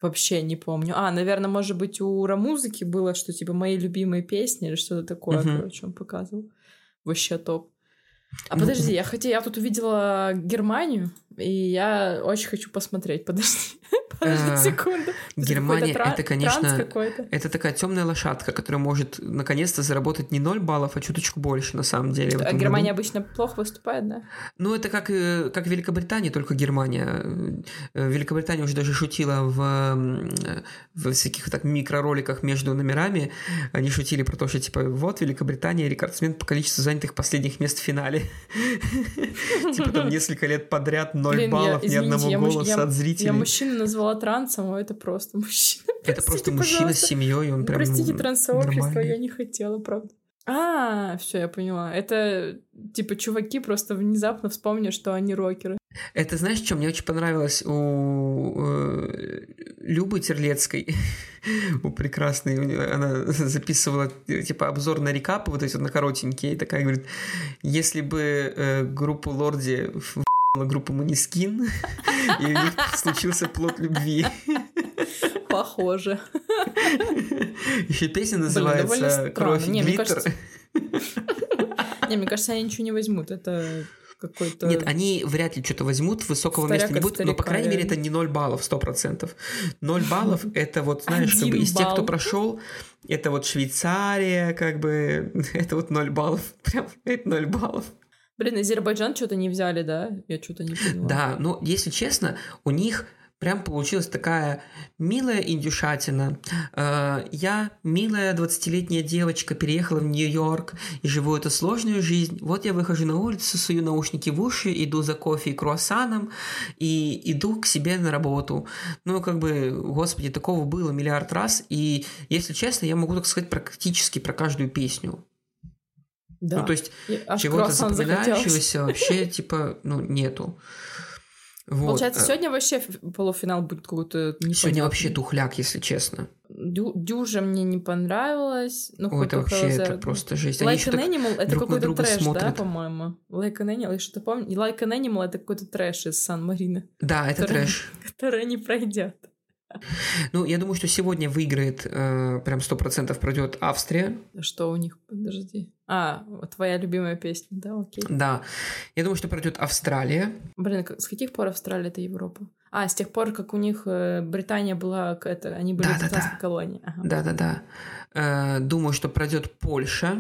Speaker 1: вообще не помню. А, наверное, может быть у Рамузыки было, что типа мои любимые песни или что-то такое, короче, он показывал. Вообще топ. А
Speaker 2: Ну,
Speaker 1: подожди, я хотя я тут увидела Германию, и я очень хочу посмотреть. *laughs* Подожди, подожди
Speaker 2: Э,
Speaker 1: секунду.
Speaker 2: Германия это, конечно. Это такая темная лошадка, которая может наконец-то заработать не 0 баллов, а чуточку больше, на самом деле.
Speaker 1: А Германия обычно плохо выступает, да?
Speaker 2: Ну, это как, э, как Великобритания, только Германия. Э, Великобритания уже даже шутила в, э, в всяких так микророликах между номерами. Они шутили про то, что, типа, вот Великобритания рекордсмен по количеству занятых последних мест в финале. *laughs* Типа там *laughs* несколько лет подряд 0
Speaker 1: Блин, я-
Speaker 2: баллов, ни одного голоса от зрителей.
Speaker 1: Я мужчину назвала трансом, а это просто *laughs* мужчина.
Speaker 2: Это просто
Speaker 1: Простите,
Speaker 2: мужчина с
Speaker 1: пожалуйста.
Speaker 2: семьей, он прям
Speaker 1: Простите, трансообщество,
Speaker 2: нормальный.
Speaker 1: я не хотела, правда. А, все, я поняла. Это типа чуваки просто внезапно вспомнили, что они рокеры.
Speaker 2: Это знаешь, что мне очень понравилось у э, Любы Терлецкой, *laughs* у прекрасной, она *laughs* записывала типа обзор на рекапы, вот эти вот на коротенькие, и такая говорит, если бы э, группу Лорди в***ла группу Манискин, и у них случился плод любви.
Speaker 1: Похоже.
Speaker 2: Еще песня называется. «Кровь и глиттер».
Speaker 1: Не, мне кажется, они ничего не возьмут. Это какой-то...
Speaker 2: Нет, они вряд ли что-то возьмут, высокого
Speaker 1: Старяк
Speaker 2: места не будет, но, по крайней мере, это не 0 баллов, 100%. 0 баллов — это вот, *laughs* знаешь, чтобы
Speaker 1: Один
Speaker 2: из тех, кто прошел, это вот Швейцария, как бы, *laughs* это вот 0 баллов, прям, это 0 баллов.
Speaker 1: Блин, Азербайджан что-то не взяли, да? Я что-то не поняла.
Speaker 2: Да, но, если честно, у них прям получилась такая милая индюшатина. Э, Я, милая 20-летняя девочка, переехала в Нью-Йорк и живу эту сложную жизнь. Вот я выхожу на улицу, сую наушники в уши, иду за кофе и круассаном и иду к себе на работу. Ну, как бы, господи, такого было миллиард раз. И, если честно, я могу так сказать практически про каждую песню.
Speaker 1: Да.
Speaker 2: Ну, то есть,
Speaker 1: аж
Speaker 2: чего-то запоминающегося вообще, *laughs* типа, ну, нету. Вот.
Speaker 1: Получается,
Speaker 2: э,
Speaker 1: сегодня вообще полуфинал будет какой-то непонятный.
Speaker 2: Сегодня вообще тухляк, если честно.
Speaker 1: Дю- Дюжа мне не понравилась. Ну,
Speaker 2: это вообще это просто жесть. Они
Speaker 1: Like
Speaker 2: еще
Speaker 1: an Animal это
Speaker 2: друг
Speaker 1: какой-то трэш, да,
Speaker 2: смотрят.
Speaker 1: по-моему? Like an Animal, я что-то помню. Like an Animal это какой-то трэш из Сан-Марина,
Speaker 2: Да, это
Speaker 1: который-
Speaker 2: трэш. *laughs*
Speaker 1: который не пройдет.
Speaker 2: Ну, я думаю, что сегодня выиграет, э, прям сто процентов пройдет Австрия.
Speaker 1: Что у них? Подожди. А, твоя любимая песня, да, окей.
Speaker 2: Да. Я думаю, что пройдет Австралия.
Speaker 1: Блин, как- с каких пор Австралия это Европа? А, с тех пор, как у них э, Британия была, это, они были
Speaker 2: Да-да-да.
Speaker 1: британской колонией. Ага.
Speaker 2: Да-да-да. Э, думаю, что пройдет Польша.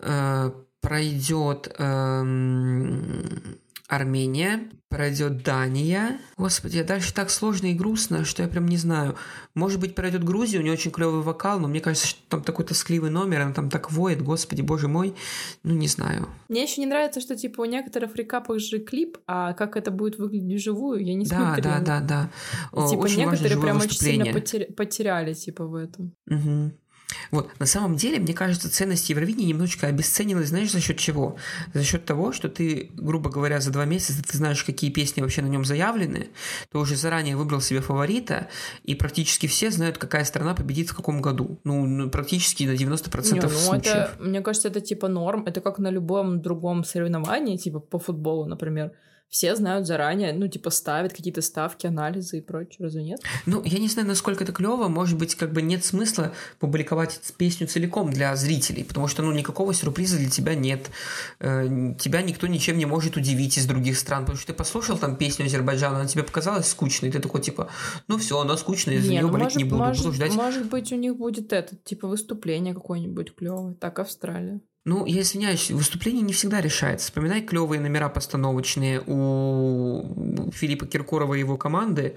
Speaker 2: Э, пройдет эм, Армения, пройдет Дания. Господи, дальше так сложно и грустно, что я прям не знаю. Может быть, пройдет Грузия, у нее очень клевый вокал, но мне кажется, что там такой тоскливый номер, она там так воет, господи, боже мой. Ну, не знаю.
Speaker 1: Мне еще не нравится, что типа у некоторых рекапах же клип, а как это будет выглядеть вживую, я не
Speaker 2: Да,
Speaker 1: смотрела.
Speaker 2: да, да, да.
Speaker 1: И, типа
Speaker 2: Очень
Speaker 1: некоторые прям очень сильно
Speaker 2: выступление.
Speaker 1: потер- потеряли типа в этом.
Speaker 2: Мгм. Вот, на самом деле, мне кажется, ценность Евровидения немножечко обесценилась, знаешь, за счет чего? За счет того, что ты, грубо говоря, за два месяца ты знаешь, какие песни вообще на нем заявлены, ты уже заранее выбрал себе фаворита, и практически все знают, какая страна победит в каком году. Ну, практически на 90%
Speaker 1: Не, ну
Speaker 2: случаев.
Speaker 1: это, мне кажется, это типа норм. Это как на любом другом соревновании, типа по футболу, например. Все знают заранее, ну, типа, ставят какие-то ставки, анализы и прочее, разве нет?
Speaker 2: Ну, я не знаю, насколько это клево. Может быть, как бы нет смысла публиковать песню целиком для зрителей, потому что, ну, никакого сюрприза для тебя нет. Э, Тебя никто ничем не может удивить из других стран, потому что ты послушал там песню Азербайджана, она тебе показалась скучной, и ты такой, типа, ну все, она скучная, я за
Speaker 1: Не,
Speaker 2: нее
Speaker 1: ну,
Speaker 2: болеть
Speaker 1: может,
Speaker 2: не буду,
Speaker 1: может,
Speaker 2: буду ждать.
Speaker 1: может быть, у них будет этот, типа, выступление какое-нибудь клевое. Так, Австралия.
Speaker 2: Ну, я извиняюсь, выступление не всегда решается. Вспоминай клевые номера постановочные у Филиппа Киркорова и его команды.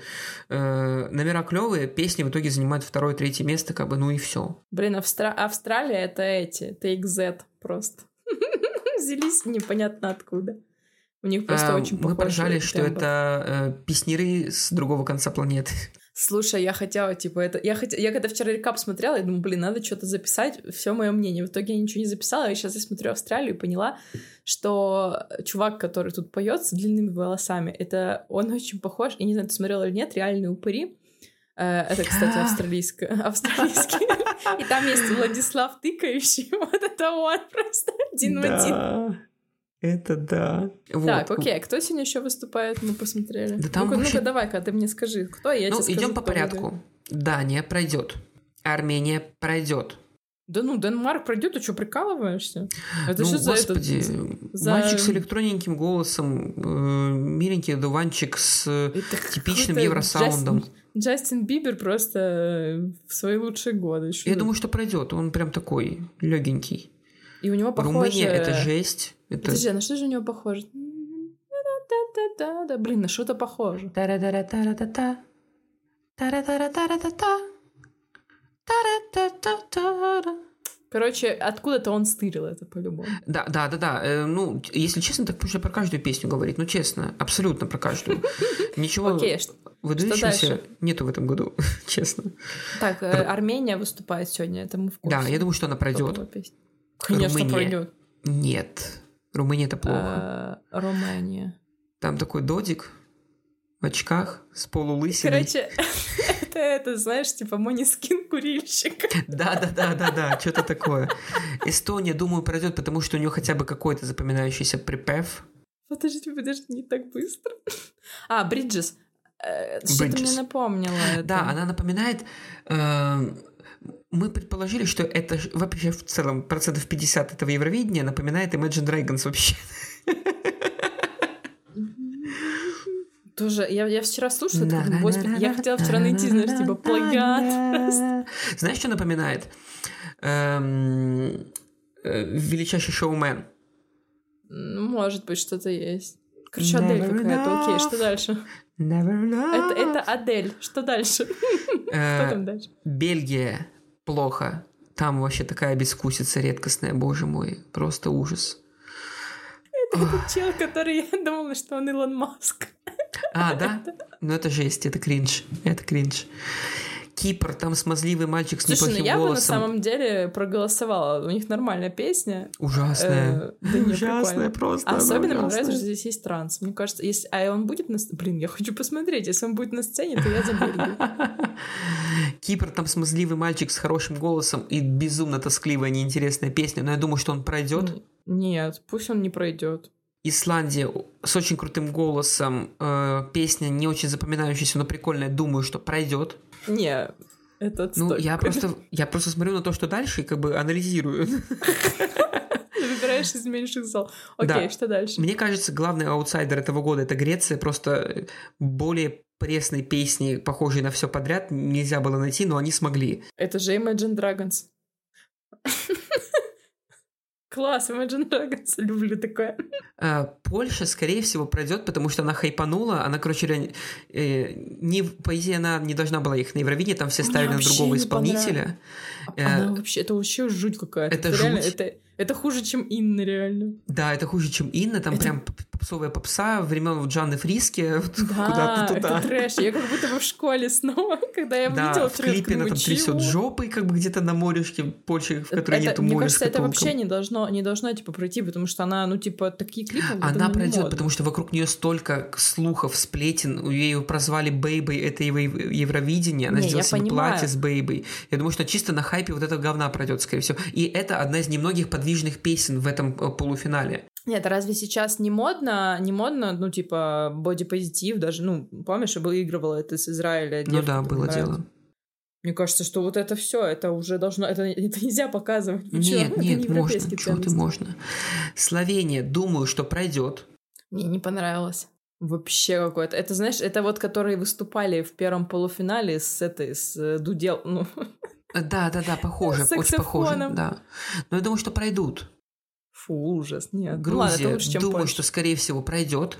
Speaker 2: Э, номера клевые, песни в итоге занимают второе, третье место, как бы, ну и все.
Speaker 1: Блин, Австра- Австралия — это эти, TXZ просто. *laughs* Взялись непонятно откуда. У них просто
Speaker 2: А,
Speaker 1: очень
Speaker 2: Мы поражались, что
Speaker 1: тембр.
Speaker 2: это э, песняры с другого конца планеты.
Speaker 1: Слушай, я хотела, типа, это... Я, хот... я когда вчера рекап смотрела, я думаю, блин, надо что-то записать, все мое мнение. В итоге я ничего не записала, и сейчас я смотрю Австралию и поняла, что чувак, который тут поет с длинными волосами, это он очень похож, и не знаю, ты смотрела или нет, реальные упыри. Э, Это, кстати, *gasps* австралийское, *laughs* австралийский. И там есть Владислав Тыкающий, *laughs* вот это он просто один в один.
Speaker 2: Это да.
Speaker 1: Так,
Speaker 2: Вот.
Speaker 1: окей, а кто сегодня еще выступает? Мы посмотрели.
Speaker 2: Да там
Speaker 1: ну-ка,
Speaker 2: вообще-
Speaker 1: ну-ка, давай-ка, ты мне скажи, кто, я
Speaker 2: Ну,
Speaker 1: тебе скажу,
Speaker 2: идем по порядку. Дания пройдет. Армения пройдет.
Speaker 1: Да ну, Денмарк пройдет, ты что, прикалываешься? Это
Speaker 2: ну,
Speaker 1: что за этот-
Speaker 2: господи,
Speaker 1: за-
Speaker 2: мальчик с электронненьким голосом, э, миленький одуванчик с
Speaker 1: Это
Speaker 2: типичным евросаундом.
Speaker 1: Джастин, Джастин Бибер просто э, в свои лучшие годы. Чё
Speaker 2: Я думаю, что пройдет. Он прям такой легенький.
Speaker 1: И у него похоже...
Speaker 2: Румыния это жесть. Это...
Speaker 1: Подожди, а на что же у него похоже? Да-да-да-да-да. Блин, на что-то похоже.
Speaker 2: Тара-тара-тара-та-та. Тара-тара-тара-та-та. Тара-та-та-тара.
Speaker 1: Короче, откуда-то он стырил это по-любому.
Speaker 2: Да, да, да, да. Э, ну, если честно, так можно про каждую песню говорить. Ну, честно, абсолютно про каждую. Ничего выдающегося нету в этом году, честно.
Speaker 1: так, Армения выступает сегодня, это мы в курсе.
Speaker 2: Да, я думаю, что она пройдет.
Speaker 1: Конечно, пройдет.
Speaker 2: Нет. Румыния это плохо.
Speaker 1: Э, Румыния.
Speaker 2: Там такой додик в очках с полулысиной.
Speaker 1: Короче, *laughs* это, это, знаешь, типа Монискин курильщик.
Speaker 2: Да, да, да, да, да, что-то такое. Эстония, думаю, пройдет, потому что у нее хотя бы какой-то запоминающийся припев.
Speaker 1: Подожди, подожди, не так быстро. А, Бриджес. Э, Что-то мне напомнила.
Speaker 2: Да, она напоминает... э, мы предположили, что это вообще в целом процентов 50 этого Евровидения напоминает Imagine Dragons вообще.
Speaker 1: Тоже, я, я вчера слушала, такая, думаю, господи, я хотела вчера найти, знаешь, типа плагиат.
Speaker 2: Знаешь, что напоминает? Эм, э, Величайший шоумен.
Speaker 1: Ну, Может быть, что-то есть. Короче, Адель какая-то. Окей, что дальше?
Speaker 2: Never know.
Speaker 1: Это, это Адель. Что дальше? *laughs*
Speaker 2: Э,
Speaker 1: Что там дальше?
Speaker 2: Бельгия плохо. Там вообще такая бескусица редкостная, боже мой. Просто ужас.
Speaker 1: Этот чел, который я думала, что он Илон Маск.
Speaker 2: А, да? Ну это жесть, это кринж. Это кринж. Кипр, там смазливый мальчик с
Speaker 1: Слушай, ну
Speaker 2: неплохим
Speaker 1: я бы на
Speaker 2: голосом.
Speaker 1: самом деле проголосовала. У них нормальная песня.
Speaker 2: Ужасная.
Speaker 1: Э, да не,
Speaker 2: Ужасная
Speaker 1: прикольно.
Speaker 2: просто.
Speaker 1: А Особенно мне нравится, что здесь есть транс. Мне кажется, если... А он будет на... Блин, я хочу посмотреть. Если он будет на сцене, то я за Бельгию. *laughs*
Speaker 2: Кипр, там смазливый мальчик с хорошим голосом и безумно тоскливая, неинтересная песня, но я думаю, что он пройдет.
Speaker 1: Нет, пусть он не пройдет.
Speaker 2: Исландия с очень крутым голосом, э, песня не очень запоминающаяся, но прикольная, думаю, что пройдет.
Speaker 1: Не, это
Speaker 2: Ну,
Speaker 1: отстой.
Speaker 2: я *laughs* просто, я просто смотрю на то, что дальше, и как бы анализирую. *laughs*
Speaker 1: Выбираешь из меньших зол. Окей,
Speaker 2: Да.
Speaker 1: что дальше?
Speaker 2: Мне кажется, главный аутсайдер этого года это Греция. Просто более пресной песни, похожей на все подряд, нельзя было найти, но они смогли.
Speaker 1: Это же Imagine Dragons. *laughs* Класс, Imagine Dragons, *laughs* люблю такое.
Speaker 2: Э, Польша, скорее всего, пройдет, потому что она хайпанула. Она, короче, реально, э, не, по идее, она не должна была их на Евровидении, там все ставили на другого исполнителя.
Speaker 1: Она вообще, это вообще жуть какая-то.
Speaker 2: Это, это реально, жуть.
Speaker 1: Это, это хуже, чем Инна, реально.
Speaker 2: Да, это хуже, чем Инна. Там это... прям попсовая попса времен Джанны Фриски. *laughs*
Speaker 1: Да, куда-то туда. это трэш. Я как будто бы в школе снова, *laughs* когда я да,
Speaker 2: видела в клипе она там трясет жопой, как бы где-то на морешке Польши, в которой это, нету
Speaker 1: Мне кажется, это вообще не должно, не должно, типа, пройти, потому что она, ну, типа, такие клипы...
Speaker 2: Она пройдет, потому что вокруг нее столько слухов, сплетен. Ее прозвали Бейбой, это его Евровидение. Она не, сделала себе понимаю. платье с Бейбой. Я думаю, что чисто на хайпе вот этого говна пройдет, скорее всего. И это одна из немногих подвижных песен в этом э, полуфинале.
Speaker 1: Нет, разве сейчас не модно, не модно, ну, типа, бодипозитив даже, ну, помнишь, я выигрывала это с Израиля.
Speaker 2: Ну да, было дело.
Speaker 1: Мне кажется, что вот это все, это уже должно, это, это нельзя показывать.
Speaker 2: Нет, это нет, не можно, что ты можно. Словения, думаю, что пройдет.
Speaker 1: Мне не понравилось. Вообще какое-то. Это, знаешь, это вот, которые выступали в первом полуфинале с этой, с э, Дудел, ну...
Speaker 2: Да, да, да, похоже, очень похоже, да. Но я думаю, что пройдут.
Speaker 1: Фу, ужас, нет.
Speaker 2: Грузия,
Speaker 1: ну, ладно, лучше, чем
Speaker 2: думаю,
Speaker 1: Польша.
Speaker 2: что, скорее всего, пройдет.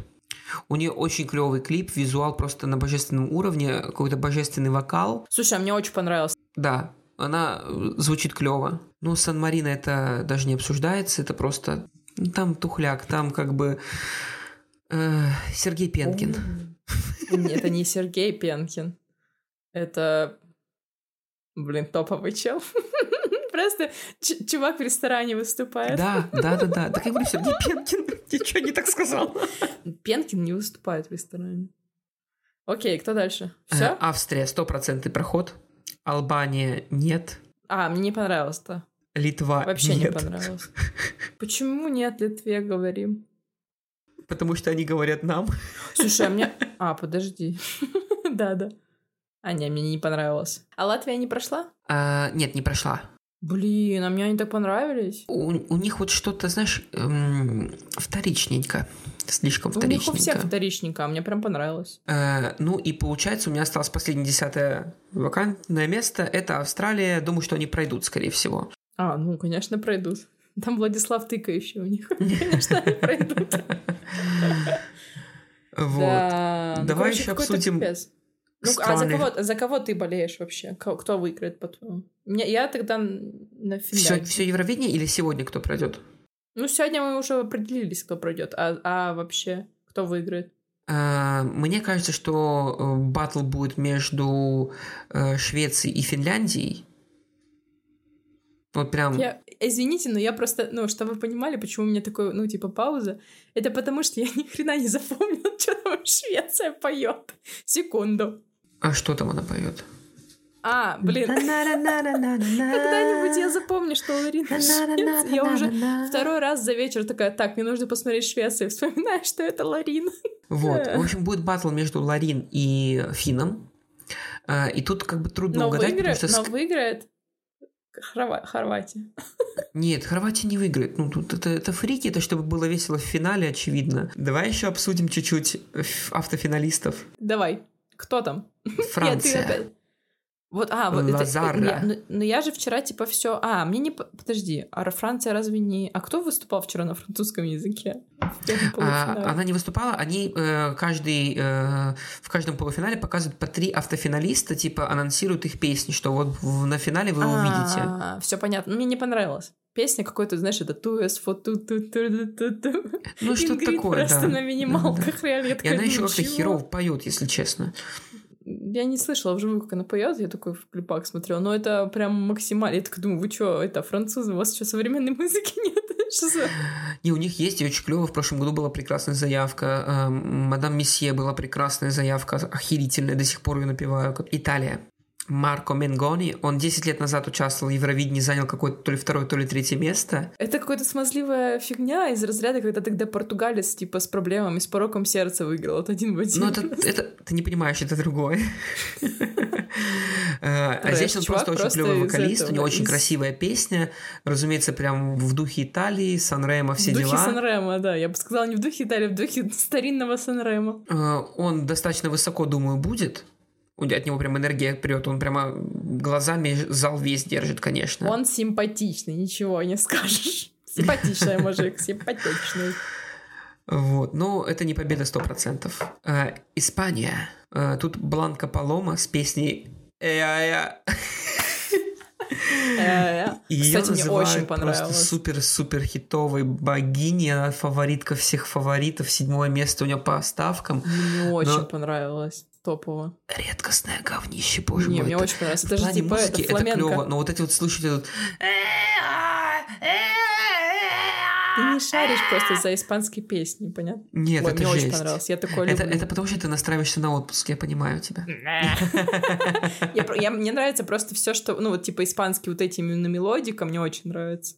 Speaker 2: У нее очень клевый клип, визуал просто на божественном уровне, какой-то божественный вокал.
Speaker 1: Слушай, а мне очень понравился.
Speaker 2: Да, она э, звучит клево. Ну, Сан-Марина это даже не обсуждается, это просто... Ну, там тухляк, там как бы... Э, Сергей Пенкин.
Speaker 1: Это не Сергей Пенкин. Это... Блин, топовый чел. Просто чувак в ресторане выступает.
Speaker 2: Да, да, да, да. Так я говорю, Сергей Пенкин. *laughs* Что не так сказал?
Speaker 1: Пенкин не выступает в ресторане. Окей, кто дальше? Все? Э,
Speaker 2: Австрия, стопроцентный проход. Албания нет.
Speaker 1: А, мне не понравилось-то.
Speaker 2: Литва
Speaker 1: Вообще
Speaker 2: нет.
Speaker 1: не понравилось. *laughs* Почему нет Литве говорим?
Speaker 2: Потому что они говорят нам.
Speaker 1: Слушай, а мне... *laughs* А, подожди. Да-да. А, не, мне не понравилось. А Латвия не прошла?
Speaker 2: А, нет, не прошла.
Speaker 1: Блин, а мне они так понравились.
Speaker 2: У, у них вот что-то, знаешь, эм, вторичненько. Слишком вторичненько. У них у
Speaker 1: всех вторичненько, а мне прям понравилось.
Speaker 2: Э, ну и получается, у меня осталось последнее десятое вакантное место. Это Австралия. Думаю, что они пройдут, скорее всего.
Speaker 1: А, ну, конечно, пройдут. Там Владислав тыкающий у них. *laughs* Конечно, они пройдут. *laughs*
Speaker 2: Вот. Ну, Давай еще обсудим
Speaker 1: ну, а за кого, за кого ты болеешь вообще? Кто выиграет, по-твоему? Я тогда на
Speaker 2: финале. Все, все Евровидение или сегодня кто пройдет?
Speaker 1: Ну, сегодня мы уже определились, кто пройдет. А, а вообще, кто выиграет?
Speaker 2: А, мне кажется, что э, батл будет между э, Швецией и Финляндией. Вот прям...
Speaker 1: Я, извините, но я просто, ну, чтобы вы понимали, почему у меня такой, ну, типа, пауза, это потому что я *laughs* ни хрена не запомнила, *laughs* что там Швеция поет. Секунду.
Speaker 2: А что там она поет?
Speaker 1: А, блин. Когда-нибудь я запомню, что Ларина Швеция. Я уже второй раз за вечер такая, так, мне нужно посмотреть Швецию. Вспоминаю, что это Ларин.
Speaker 2: Вот. В общем, будет батл между Ларин и Фином. А, и тут как бы трудно
Speaker 1: но
Speaker 2: угадать,
Speaker 1: выиграет, потому что... Но выиграет Хорва... Хорватия.
Speaker 2: Нет, Хорватия не выиграет. Ну, тут это, это фрики, это чтобы было весело в финале, очевидно. Давай еще обсудим чуть-чуть автофиналистов.
Speaker 1: Давай. Кто там? *laughs*
Speaker 2: Франция.
Speaker 1: Нет, Вот, а, вот
Speaker 2: Лазара.
Speaker 1: это... Я, но, но я же вчера, типа, все. А, мне не... Подожди, а Франция разве не... А кто выступал вчера на французском языке?
Speaker 2: А, она не выступала, они э, каждый... Э, в каждом полуфинале показывают по три автофиналиста, типа, анонсируют их песни, что вот в, на финале вы увидите.
Speaker 1: А, все понятно. Мне не понравилось. Песня какой-то, знаешь, это ту эс фо ту ту ту ту ту
Speaker 2: Ну, что-то такое,
Speaker 1: просто на минималках, реально.
Speaker 2: И она еще как-то херово поет, если честно
Speaker 1: я не слышала вживую, как она поет, я такой в клипах смотрела, но это прям максимально. Я так думаю, вы что, это французы, у вас что, современной *laughs* музыки нет? Что за...
Speaker 2: И у них есть, и очень клево. В прошлом году была прекрасная заявка. Эм, Мадам Месье была прекрасная заявка, охерительная, до сих пор ее напеваю. Италия. Марко Менгони, он 10 лет назад участвовал в Евровидении, занял какое-то то ли второе, то ли третье место.
Speaker 1: Это какая-то смазливая фигня из разряда, когда тогда португалец типа с проблемами, с пороком сердца выиграл. Вот один в один.
Speaker 2: Ну, это, это ты не понимаешь, это другое. *laughs* Э, а здесь он просто очень клевый вокалист, у него очень красивая песня, разумеется, прям в духе Италии, Сан-Ремо, все дела. В
Speaker 1: духе Сан-Ремо, да, я бы сказала не в духе Италии, а в духе старинного Сан-Ремо.
Speaker 2: Э, он достаточно высоко, думаю, будет, от него прям энергия прет, он прямо глазами зал весь держит, конечно.
Speaker 1: Он симпатичный, ничего не скажешь. *laughs* Симпатичный мужик, симпатичный.
Speaker 2: Вот, но это не победа 100%. Э, Испания. Э, тут Бланка Палома с песней «Э-я-я». *laughs* Ее
Speaker 1: Кстати, мне очень понравилось.
Speaker 2: просто супер-супер хитовой богиней, она фаворитка всех фаворитов, седьмое место у нее по ставкам.
Speaker 1: Мне очень понравилось топово.
Speaker 2: Редкостное говнище, боже
Speaker 1: Не,
Speaker 2: мой.
Speaker 1: мне
Speaker 2: это-
Speaker 1: очень понравилось. Это же типа
Speaker 2: музыки
Speaker 1: это фламенко.
Speaker 2: клево, но вот эти вот слушайте тут...
Speaker 1: Ты не шаришь просто за испанские песни, понятно?
Speaker 2: Нет,
Speaker 1: Ой,
Speaker 2: это
Speaker 1: мне очень
Speaker 2: жесть.
Speaker 1: понравилось. Я такое
Speaker 2: Это,
Speaker 1: люблю.
Speaker 2: это потому, что ты настраиваешься на отпуск, я понимаю тебя.
Speaker 1: Я, я- мне нравится просто все, что, ну, вот типа испанские вот эти именно мелодика, мне очень нравится.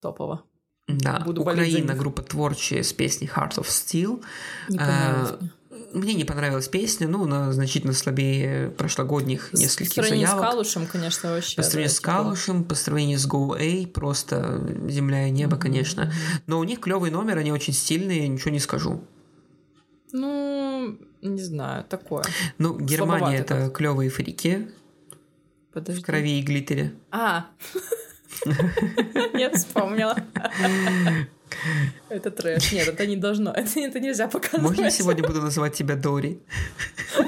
Speaker 1: Топово.
Speaker 2: Да,
Speaker 1: Буду болеть за
Speaker 2: Украина,
Speaker 1: них.
Speaker 2: группа творчая с песней Heart of Steel.
Speaker 1: Не
Speaker 2: А,
Speaker 1: понравилось мне.
Speaker 2: Не понравилась песня, ну, она значительно слабее прошлогодних
Speaker 1: По
Speaker 2: нескольких
Speaker 1: сравнению с
Speaker 2: заявок.
Speaker 1: Калушем, конечно, вообще.
Speaker 2: По сравнению с
Speaker 1: отвратительно.
Speaker 2: Калушем, по сравнению с Go A, просто земля и небо,
Speaker 1: Мгм.
Speaker 2: конечно. Но у них клевый номер, они очень стильные, ничего не скажу.
Speaker 1: Ну, не знаю, такое.
Speaker 2: Ну, Германия
Speaker 1: Слабовато
Speaker 2: это клевые фрики
Speaker 1: Подожди.
Speaker 2: в крови и глиттере.
Speaker 1: А, *laughs* я вспомнила. *laughs* Это трэш. Нет, это не должно. *laughs* Это, это нельзя показывать.
Speaker 2: Можно я сегодня буду называть тебя Дори? *laughs*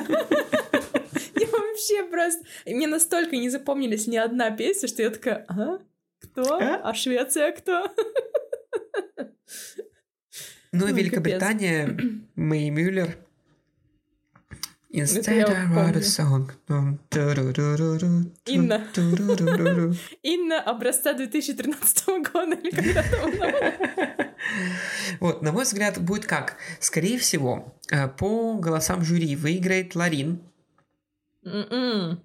Speaker 1: Я вообще просто... Мне настолько не запомнились ни одна песня, что я такая, а? Кто?
Speaker 2: А?
Speaker 1: А Швеция кто?
Speaker 2: Ну и
Speaker 1: Ну,
Speaker 2: Великобритания, *clears throat* Мэй Мюллер. Instead I write a song.
Speaker 1: Инна. Инна образца 2013 года или когда там она?
Speaker 2: Вот, на мой взгляд, будет как? Скорее всего, э, по голосам жюри выиграет Ларин.
Speaker 1: М-м.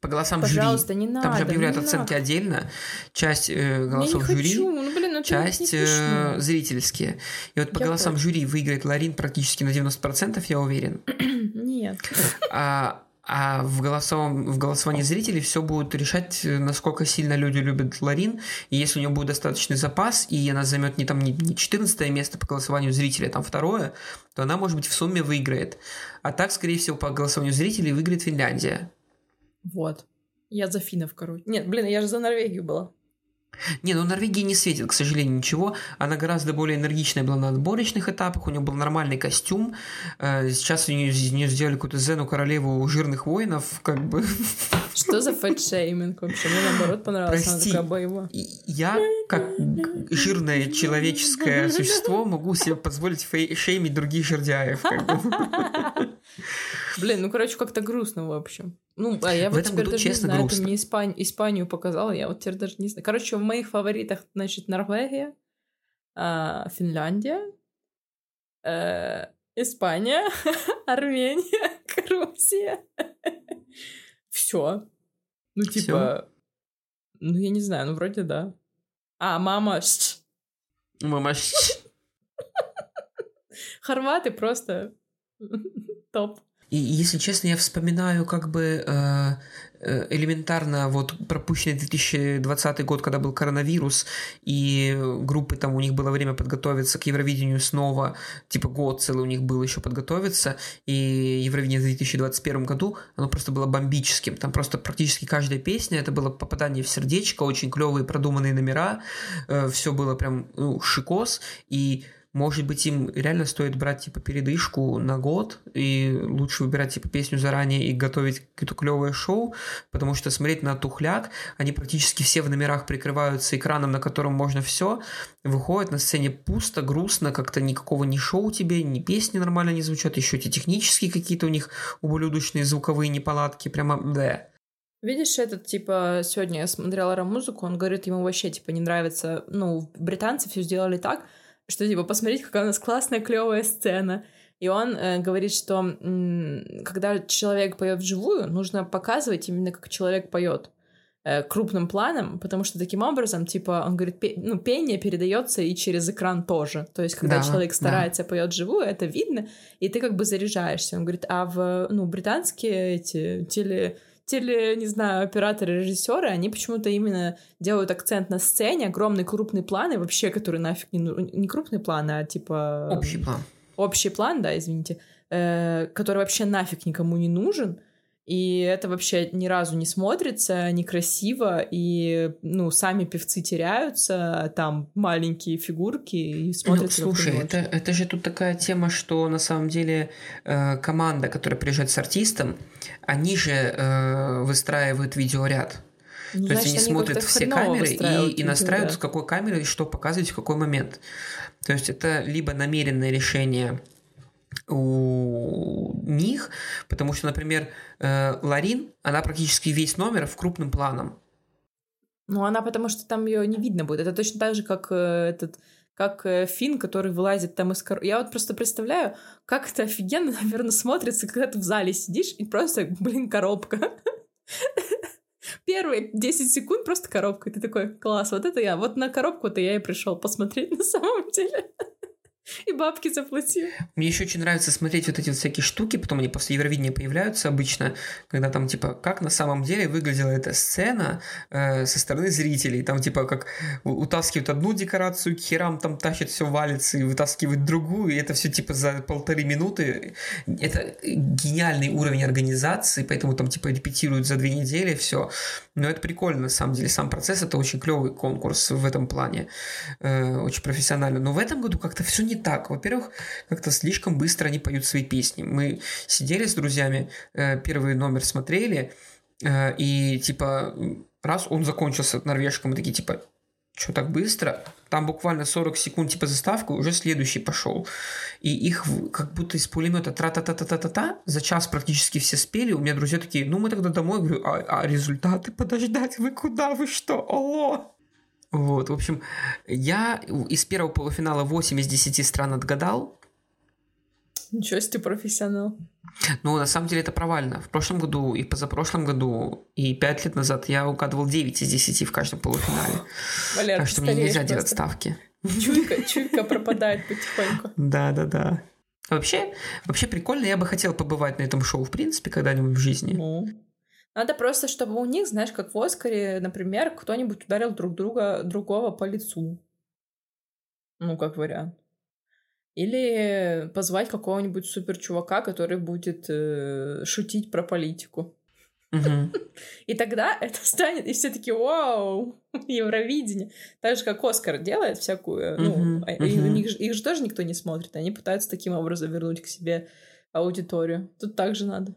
Speaker 2: По голосам
Speaker 1: Пожалуйста,
Speaker 2: жюри.
Speaker 1: не надо.
Speaker 2: Там же объявляют оценки
Speaker 1: надо.
Speaker 2: отдельно. Часть э, голосов жюри,
Speaker 1: хочу. Ну, блин, ну
Speaker 2: часть э, зрительские. И вот по
Speaker 1: Я
Speaker 2: голосам
Speaker 1: против.
Speaker 2: жюри выиграет Ларин практически на 90%, я уверен. *clears throat* *clears throat*
Speaker 1: Нет.
Speaker 2: А, а в, голосовом, в голосовании зрителей все будут решать, э, насколько сильно люди любят Ларин. И если у нее будет достаточный запас, и она займет не там не, не 14 место по голосованию зрителей, а там второе, то она, может быть, в сумме выиграет. А так, скорее всего, по голосованию зрителей выиграет Финляндия.
Speaker 1: Вот. Я за финнов, короче. Нет, блин, я же за Норвегию была.
Speaker 2: Не, ну Норвегии не светит, к сожалению, ничего. Она гораздо более энергичная была на отборочных этапах, у нее был нормальный костюм. Э, Сейчас у нее, из нее сделали какую-то Зену королеву жирных воинов, как бы. *laughs*
Speaker 1: Что за фэтшейминг вообще? Мне наоборот понравилась. Она
Speaker 2: Прости.
Speaker 1: такая боевая.
Speaker 2: Я, как жирное человеческое существо, могу себе позволить шеймить других жердяев. как бы. *laughs*
Speaker 1: Блин, ну, короче, как-то грустно, в общем. Ну, а я
Speaker 2: В
Speaker 1: вот
Speaker 2: этом
Speaker 1: теперь
Speaker 2: году,
Speaker 1: даже не
Speaker 2: честно,
Speaker 1: знаю,
Speaker 2: грустно.
Speaker 1: ты мне Испань- Испанию показала, я вот теперь даже не знаю. Короче, в моих фаворитах, значит, Норвегия, а, Финляндия, э, Испания, *laughs* Армения, *laughs* Грузия. Все. Ну, типа... Ну, я не знаю, ну, вроде да. А, мама... *laughs*
Speaker 2: Мама,
Speaker 1: Хорваты просто топ.
Speaker 2: И если честно, я вспоминаю как бы э, э, элементарно вот пропущенный 2020 год, когда был коронавирус, и группы там у них было время подготовиться к Евровидению снова, типа год целый у них был еще подготовиться, и Евровидение в 2021 году, оно просто было бомбическим, там просто практически каждая песня, это было попадание в сердечко, очень клевые продуманные номера, все было прям ну, шикос, и может быть, им реально стоит брать, типа, передышку на год, и лучше выбирать, типа, песню заранее и готовить какое-то клевое шоу, потому что смотреть на тухляк, они практически все в номерах прикрываются экраном, на котором можно все, выходят на сцене пусто, грустно, как-то никакого ни шоу тебе, ни песни нормально не звучат, еще эти технические какие-то у них ублюдочные звуковые неполадки, прямо, да.
Speaker 1: Видишь, этот, типа, сегодня я смотрела музыку, он говорит, ему вообще, типа, не нравится, ну, британцы все сделали так, что, типа, посмотрите, какая у нас классная, клевая сцена. И он э, говорит, что м, когда человек поет вживую, нужно показывать именно, как человек поет э, крупным планом, потому что таким образом, типа, он говорит, пе- ну, пение передается и через экран тоже. То есть, когда
Speaker 2: Да,
Speaker 1: человек
Speaker 2: да.
Speaker 1: старается, поет вживую, это видно, и ты как бы заряжаешься. Он говорит, а в, ну, британские эти теле теле, не знаю, операторы, режиссеры, они почему-то именно делают акцент на сцене, огромный крупный план, и вообще, который нафиг не, ну- не крупный план, а типа...
Speaker 2: Общий план.
Speaker 1: Общий план, да, извините, э, который вообще нафиг никому не нужен. И это вообще ни разу не смотрится некрасиво, и, ну, сами певцы теряются, там маленькие фигурки, и смотрятся
Speaker 2: ну, Слушай, это, это же тут такая тема, что на самом деле э, команда, которая приезжает с артистом, они же э, выстраивают видеоряд. Ну, То значит, есть они, они смотрят все камеры и, и настраивают, с какой камерой что показывать в какой момент. То есть это либо намеренное решение у них, потому что, например, э, Ларин, она практически весь номер в крупным планом.
Speaker 1: Ну, она потому что там ее не видно будет. Это точно так же, как э, этот как э, Фин, который вылазит там из коробки. Я вот просто представляю, как это офигенно, *laughs* наверное, смотрится, когда ты в зале сидишь и просто, блин, коробка. *laughs* Первые 10 секунд просто коробка. И ты такой, класс, вот это я. Вот на коробку-то я и пришел посмотреть на самом деле. *laughs* И бабки заплатил.
Speaker 2: Мне еще очень нравится смотреть вот эти вот всякие штуки, потом они после Евровидения появляются обычно, когда там типа, как на самом деле выглядела эта сцена э, со стороны зрителей. Там типа, как утаскивают одну декорацию, к херам там тащат, все валится, и вытаскивают другую, и это все типа за полторы минуты. Это гениальный уровень организации, поэтому там типа репетируют за две недели все. Но это прикольно, на самом деле. Сам процесс это очень клевый конкурс в этом плане. Э, очень профессионально. Но в этом году как-то все не так. Во-первых, как-то слишком быстро они поют свои песни. Мы сидели с друзьями, э, первый номер смотрели, э, и типа раз он закончился норвежком, мы такие типа, что так быстро? Там буквально 40 секунд типа заставка, уже следующий пошел. И их как будто из пулемета тра-та-та-та-та-та за час практически все спели. У меня друзья такие, ну мы тогда домой. Говорю, а, а результаты подождать? Вы куда? Вы что? Алло! Вот, в общем, я из первого полуфинала 8 из 10 стран отгадал.
Speaker 1: Ничего себе профессионал.
Speaker 2: Ну, на самом деле это провально. В прошлом году и позапрошлом году, и пять лет назад я угадывал 9 из 10 в каждом полуфинале. *gasps* Валер, так что мне нельзя просто. делать ставки.
Speaker 1: Чуйка, *laughs* чуйка пропадает потихоньку.
Speaker 2: Да, да, да. Вообще, вообще прикольно, я бы хотел побывать на этом шоу, в принципе, когда-нибудь в жизни.
Speaker 1: Надо просто, чтобы у них, знаешь, как в Оскаре, например, кто-нибудь ударил друг друга другого по лицу. Ну, как вариант. Или позвать какого-нибудь супер чувака, который будет э, шутить про политику. *laughs* И тогда это станет, и все таки вау, *laughs* Евровидение. Так же, как Оскар делает всякую, ну, а, их же тоже никто не смотрит, они пытаются таким образом вернуть к себе аудиторию. Тут также надо.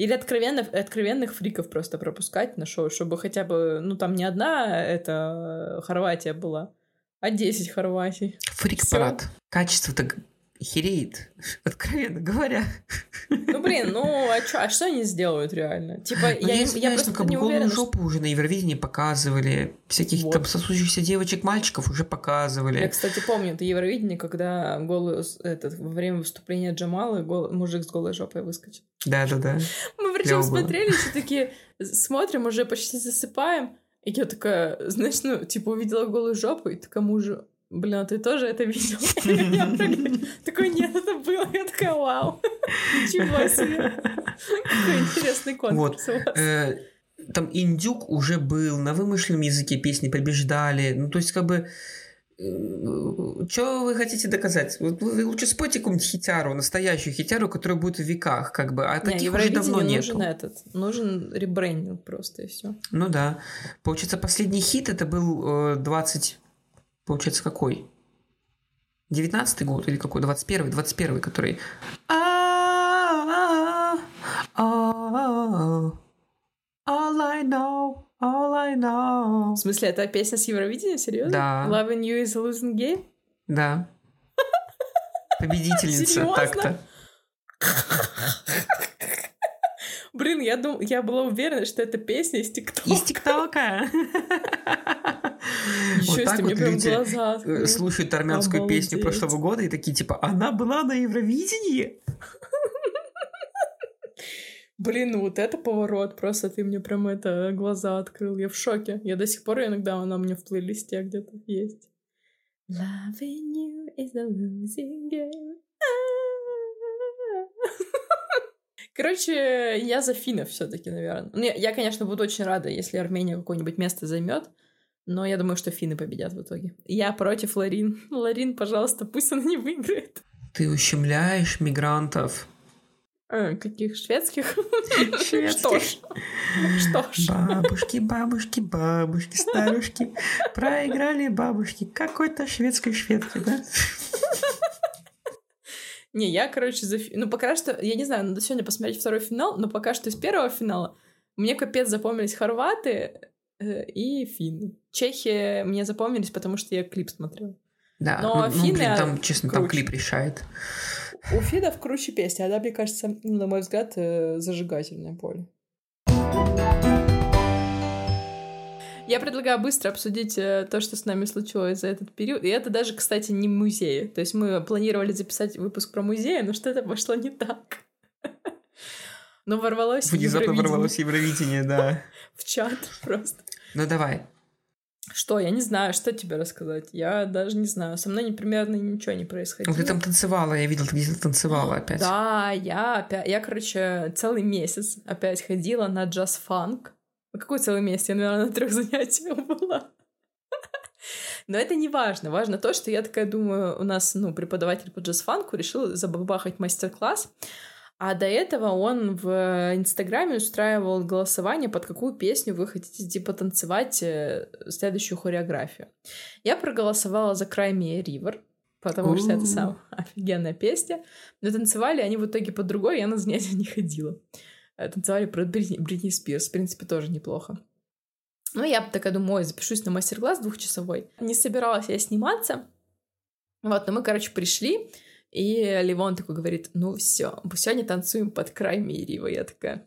Speaker 1: Или откровенно, откровенных фриков просто пропускать на шоу, чтобы хотя бы, ну, там не одна эта Хорватия была, а 10 Хорватий.
Speaker 2: Фрик-парад. Качество-то хереет, *laughs* откровенно говоря.
Speaker 1: Ну, блин, ну, а, чё, а что они сделают реально? Типа, ну, я, я,
Speaker 2: я просто как не уверена, жопу что... уже на Евровидении показывали, всяких вот. там сосущихся девочек, мальчиков уже показывали.
Speaker 1: Я, кстати, помню это Евровидение, когда голый, этот, во время выступления Джамала гол, мужик с голой жопой выскочил.
Speaker 2: Да-да-да.
Speaker 1: Мы причем смотрели, все такие, смотрим, уже почти засыпаем, и я такая, знаешь, ну, типа, увидела голую жопу, и такая мужу, блин, а ты тоже это видел? *laughs* Такой, нет, это было. Я такая, вау, ничего себе. Какой интересный конкурс у вас. Э,
Speaker 2: там индюк уже был, на вымышленном языке песни побеждали. Ну, то есть, как бы, э, что вы хотите доказать? Вы лучше спойте какую-нибудь хитяру, настоящую хитяру, которая будет в веках, как бы. А таких уже давно нет.
Speaker 1: Нужен этот, нужен ребрендинг просто и все.
Speaker 2: Ну да. Получается, последний хит это был 20 Получается, какой? 19 год или какой? 21 21 который... All I know, all I know.
Speaker 1: В смысле, это песня с Евровидения? Серьезно?
Speaker 2: Да.
Speaker 1: Loving you is a losing game?
Speaker 2: Да. Победительница так-то.
Speaker 1: Блин, я, дум... я была уверена, что это песня из ТикТока.
Speaker 2: Из ТикТока. Вот так вот люди э, слушают армянскую песню прошлого года и такие типа, она была на Евровидении?
Speaker 1: Блин, ну вот это поворот, просто ты мне прям это глаза открыл, я в шоке. Я до сих пор иногда она у меня в плейлисте где-то есть. Loving you is a losing game. *laughs* Короче, я за финнов все-таки, наверное. Ну, я, я, конечно, буду очень рада, если Армения какое-нибудь место займет. Но я думаю, что финны победят в итоге. Я против Ларин. Ларин, пожалуйста, пусть она не выиграет.
Speaker 2: Ты ущемляешь мигрантов.
Speaker 1: А, каких шведских?
Speaker 2: Шведских.
Speaker 1: Что ж. Что ж.
Speaker 2: Бабушки, бабушки, бабушки, старушки, проиграли бабушки какой-то шведской шведки, да?
Speaker 1: Не, я, короче, за... Ну, пока что, я не знаю, надо сегодня посмотреть второй финал, но пока что из первого финала мне капец запомнились хорваты э, и финны. Чехи мне запомнились, потому что я клип смотрела.
Speaker 2: Да,
Speaker 1: Но
Speaker 2: ну, ну,
Speaker 1: финны
Speaker 2: блин, там, честно, там
Speaker 1: круче.
Speaker 2: клип решает.
Speaker 1: У финнов круче песня, она, мне кажется, ну, на мой взгляд, э, зажигательное поле. Я предлагаю быстро обсудить э, то, что с нами случилось за этот период. И это даже, кстати, не музей. То есть мы планировали записать выпуск про музеи, но что-то пошло не так. *laughs* Но ворвалось
Speaker 2: Внезапно ворвалось Евровидение, да. *laughs*
Speaker 1: в чат просто.
Speaker 2: Ну давай.
Speaker 1: Что, я не знаю, что тебе рассказать. Я даже не знаю. Со мной примерно ничего не
Speaker 2: Ну,
Speaker 1: происходило.
Speaker 2: ты там танцевала, я видел, ты где-то танцевала опять.
Speaker 1: Да, я опять, я, короче, целый месяц опять ходила на джаз-фанк. Ну, какой целый месяц? Я, наверное, на трех *laughs* занятиях была. Но это не важно. Важно то, что я такая думаю, у нас, ну, преподаватель по джаз-фанку решил забабахать мастер-класс. А до этого он в Инстаграме устраивал голосование, под какую песню вы хотите, типа, танцевать э, следующую хореографию. Я проголосовала за Крайми Ривер, потому что это самая *laughs* офигенная песня. Но танцевали они в итоге по другой, я на занятия *laughs* не ходила. Э, Танцевали про Бритни, Бритни Спирс, в принципе, тоже неплохо. Ну, я такая думаю, ой, запишусь на мастер-класс двухчасовой. Не собиралась я сниматься. Вот, но мы, короче, пришли, и Ливон такой говорит, ну все, сегодня танцуем под край Мирива. Я такая,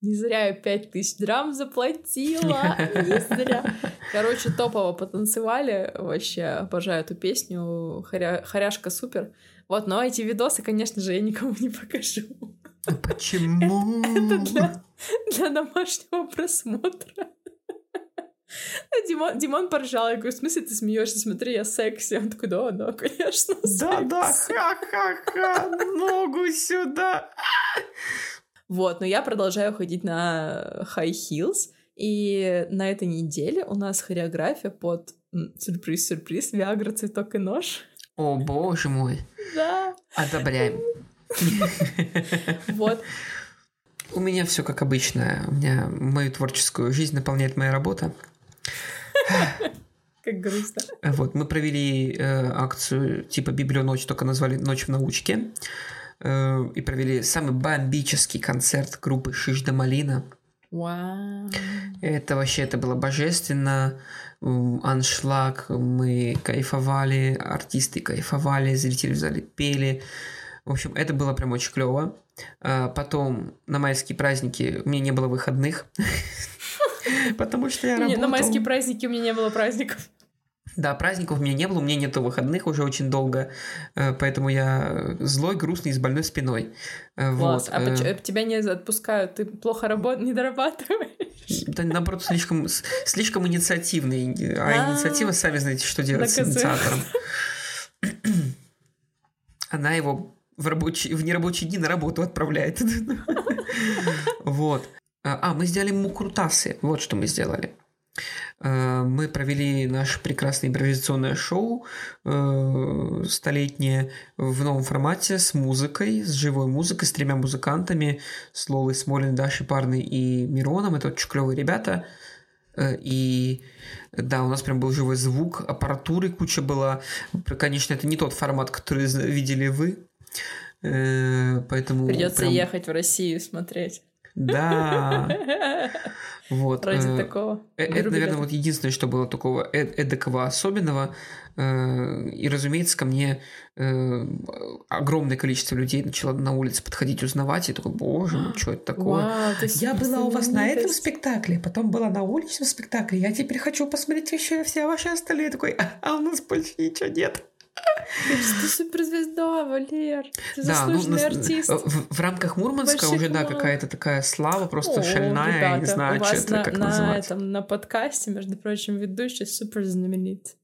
Speaker 1: не зря я пять тысяч драм заплатила, не *laughs* зря. Короче, топово потанцевали, вообще обожаю эту песню, Хоря- хоряшка супер. Вот, но эти видосы, конечно же, я никому не покажу.
Speaker 2: Почему?
Speaker 1: Это для, для домашнего просмотра. Димон, Димон поржал, я говорю, в смысле ты смеешься? Смотри, я секси. Он такой, да, да, конечно,
Speaker 2: Да, да,
Speaker 1: секси».
Speaker 2: ха-ха-ха, ногу сюда.
Speaker 1: Вот, но я продолжаю ходить на high heels, и на этой неделе у нас хореография под сюрприз-сюрприз, Виагра, цветок и нож.
Speaker 2: О, боже мой.
Speaker 1: Да.
Speaker 2: Одобряем. *laughs*
Speaker 1: Вот.
Speaker 2: У меня все как обычно. У меня мою творческую жизнь наполняет моя работа.
Speaker 1: Как грустно.
Speaker 2: Вот, мы провели э, акцию типа Библионочь, только назвали «Ночь в научке». Э, и провели самый бомбический концерт группы «Шишда Малина».
Speaker 1: Вау.
Speaker 2: Это вообще, это было божественно. Аншлаг, мы кайфовали, артисты кайфовали, зрители в зале пели. В общем, это было прям очень клево. А Потом на майские праздники у меня не было выходных. *laughs* *laughs* Потому что я работал.
Speaker 1: На майские праздники у меня не было праздников.
Speaker 2: Да, праздников у меня не было, у меня нету выходных уже очень долго, э, поэтому я злой, грустный, с больной спиной. Э,
Speaker 1: Класс.
Speaker 2: Вот.
Speaker 1: А
Speaker 2: э,
Speaker 1: поч- тебя не отпускают, ты плохо работ... не дорабатываешь?
Speaker 2: Да, наоборот, слишком, слишком инициативный. А
Speaker 1: А.
Speaker 2: инициатива, сами знаете, что делать с инициатором. *clears throat* Она его в, рабочий, в нерабочие дни на работу отправляет. *laughs* Вот. А, а, мы сделали мукрутасы. Вот что мы сделали. Э, Мы провели наше прекрасное импровизационное шоу э, столетнее в новом формате с музыкой, с живой музыкой, с тремя музыкантами, с Лолой Смолиной, Дашей Парной и Мироном. Это очень клевые ребята. Э, И да, у нас прям был живой звук, аппаратуры куча была. Конечно, это не тот формат, который видели вы. Э, Поэтому
Speaker 1: Придется
Speaker 2: прям-
Speaker 1: ехать в Россию смотреть.
Speaker 2: Да. Вот.
Speaker 1: Ради
Speaker 2: э,
Speaker 1: такого.
Speaker 2: Э, Это, наверное, вот единственное, что было такого э- эдакого особенного. И, разумеется, ко мне огромное количество людей начало на улице подходить, узнавать. И такой, боже мой, *gasps* что это такое? Я была у вас на этом спектакле, потом была на уличном спектакле. Я теперь хочу посмотреть еще все ваши остальные. Такой, а, а у нас больше ничего нет.
Speaker 1: Ты, суперзвезда, Валер. Ты
Speaker 2: Да, ну,
Speaker 1: заслуженный
Speaker 2: на-
Speaker 1: артист.
Speaker 2: В, в рамках Мурманска
Speaker 1: Больших
Speaker 2: уже, да, какая-то такая слава, просто
Speaker 1: О,
Speaker 2: шальная, я не
Speaker 1: ребята,
Speaker 2: знаю, что это,
Speaker 1: на,
Speaker 2: как
Speaker 1: на
Speaker 2: называть.
Speaker 1: этом, на подкасте, между прочим, ведущий супер знаменит.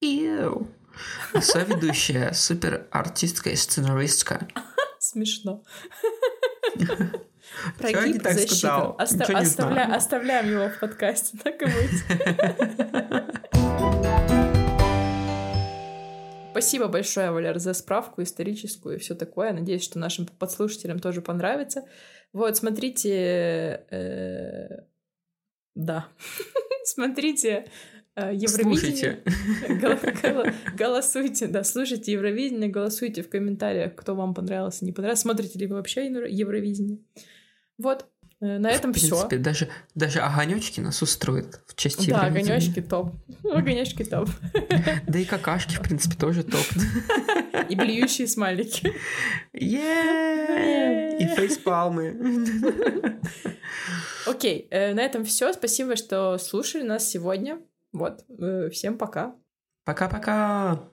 Speaker 2: Иу. А соведущая, *laughs* супер артистка и сценаристка. *laughs*
Speaker 1: Смешно. *laughs*
Speaker 2: Не
Speaker 1: оставля-
Speaker 2: знаю.
Speaker 1: Оставляем его в подкасте, так и быть. Спасибо большое, Валер, за справку историческую и все такое. Надеюсь, что нашим подслушателям тоже понравится. Вот, смотрите... Э, да. *laughs* смотрите э, Евровидение. *laughs* Голосуйте, да, слушайте Евровидение, голосуйте в комментариях, кто вам понравился, не понравился. Смотрите ли вы вообще Евровидение. Вот, на этом все. В принципе,
Speaker 2: всё. даже, даже огонечки нас устроят в части
Speaker 1: Да, огонечки топ. *laughs* Огонечки топ.
Speaker 2: Да и какашки, в принципе, тоже топ.
Speaker 1: И блюющие смайлики.
Speaker 2: И фейспалмы.
Speaker 1: Окей, э, на этом все. Спасибо, что слушали нас сегодня. Вот, э, всем пока.
Speaker 2: Пока-пока.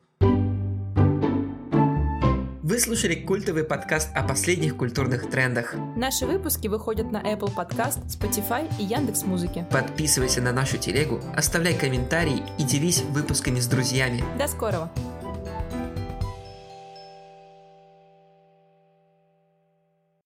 Speaker 2: Вы слушали культовый подкаст о последних культурных трендах.
Speaker 1: Наши выпуски выходят на Apple Podcast, Spotify и Яндекс Музыки.
Speaker 2: Подписывайся на нашу телегу, оставляй комментарии и делись выпусками с друзьями.
Speaker 1: До скорого!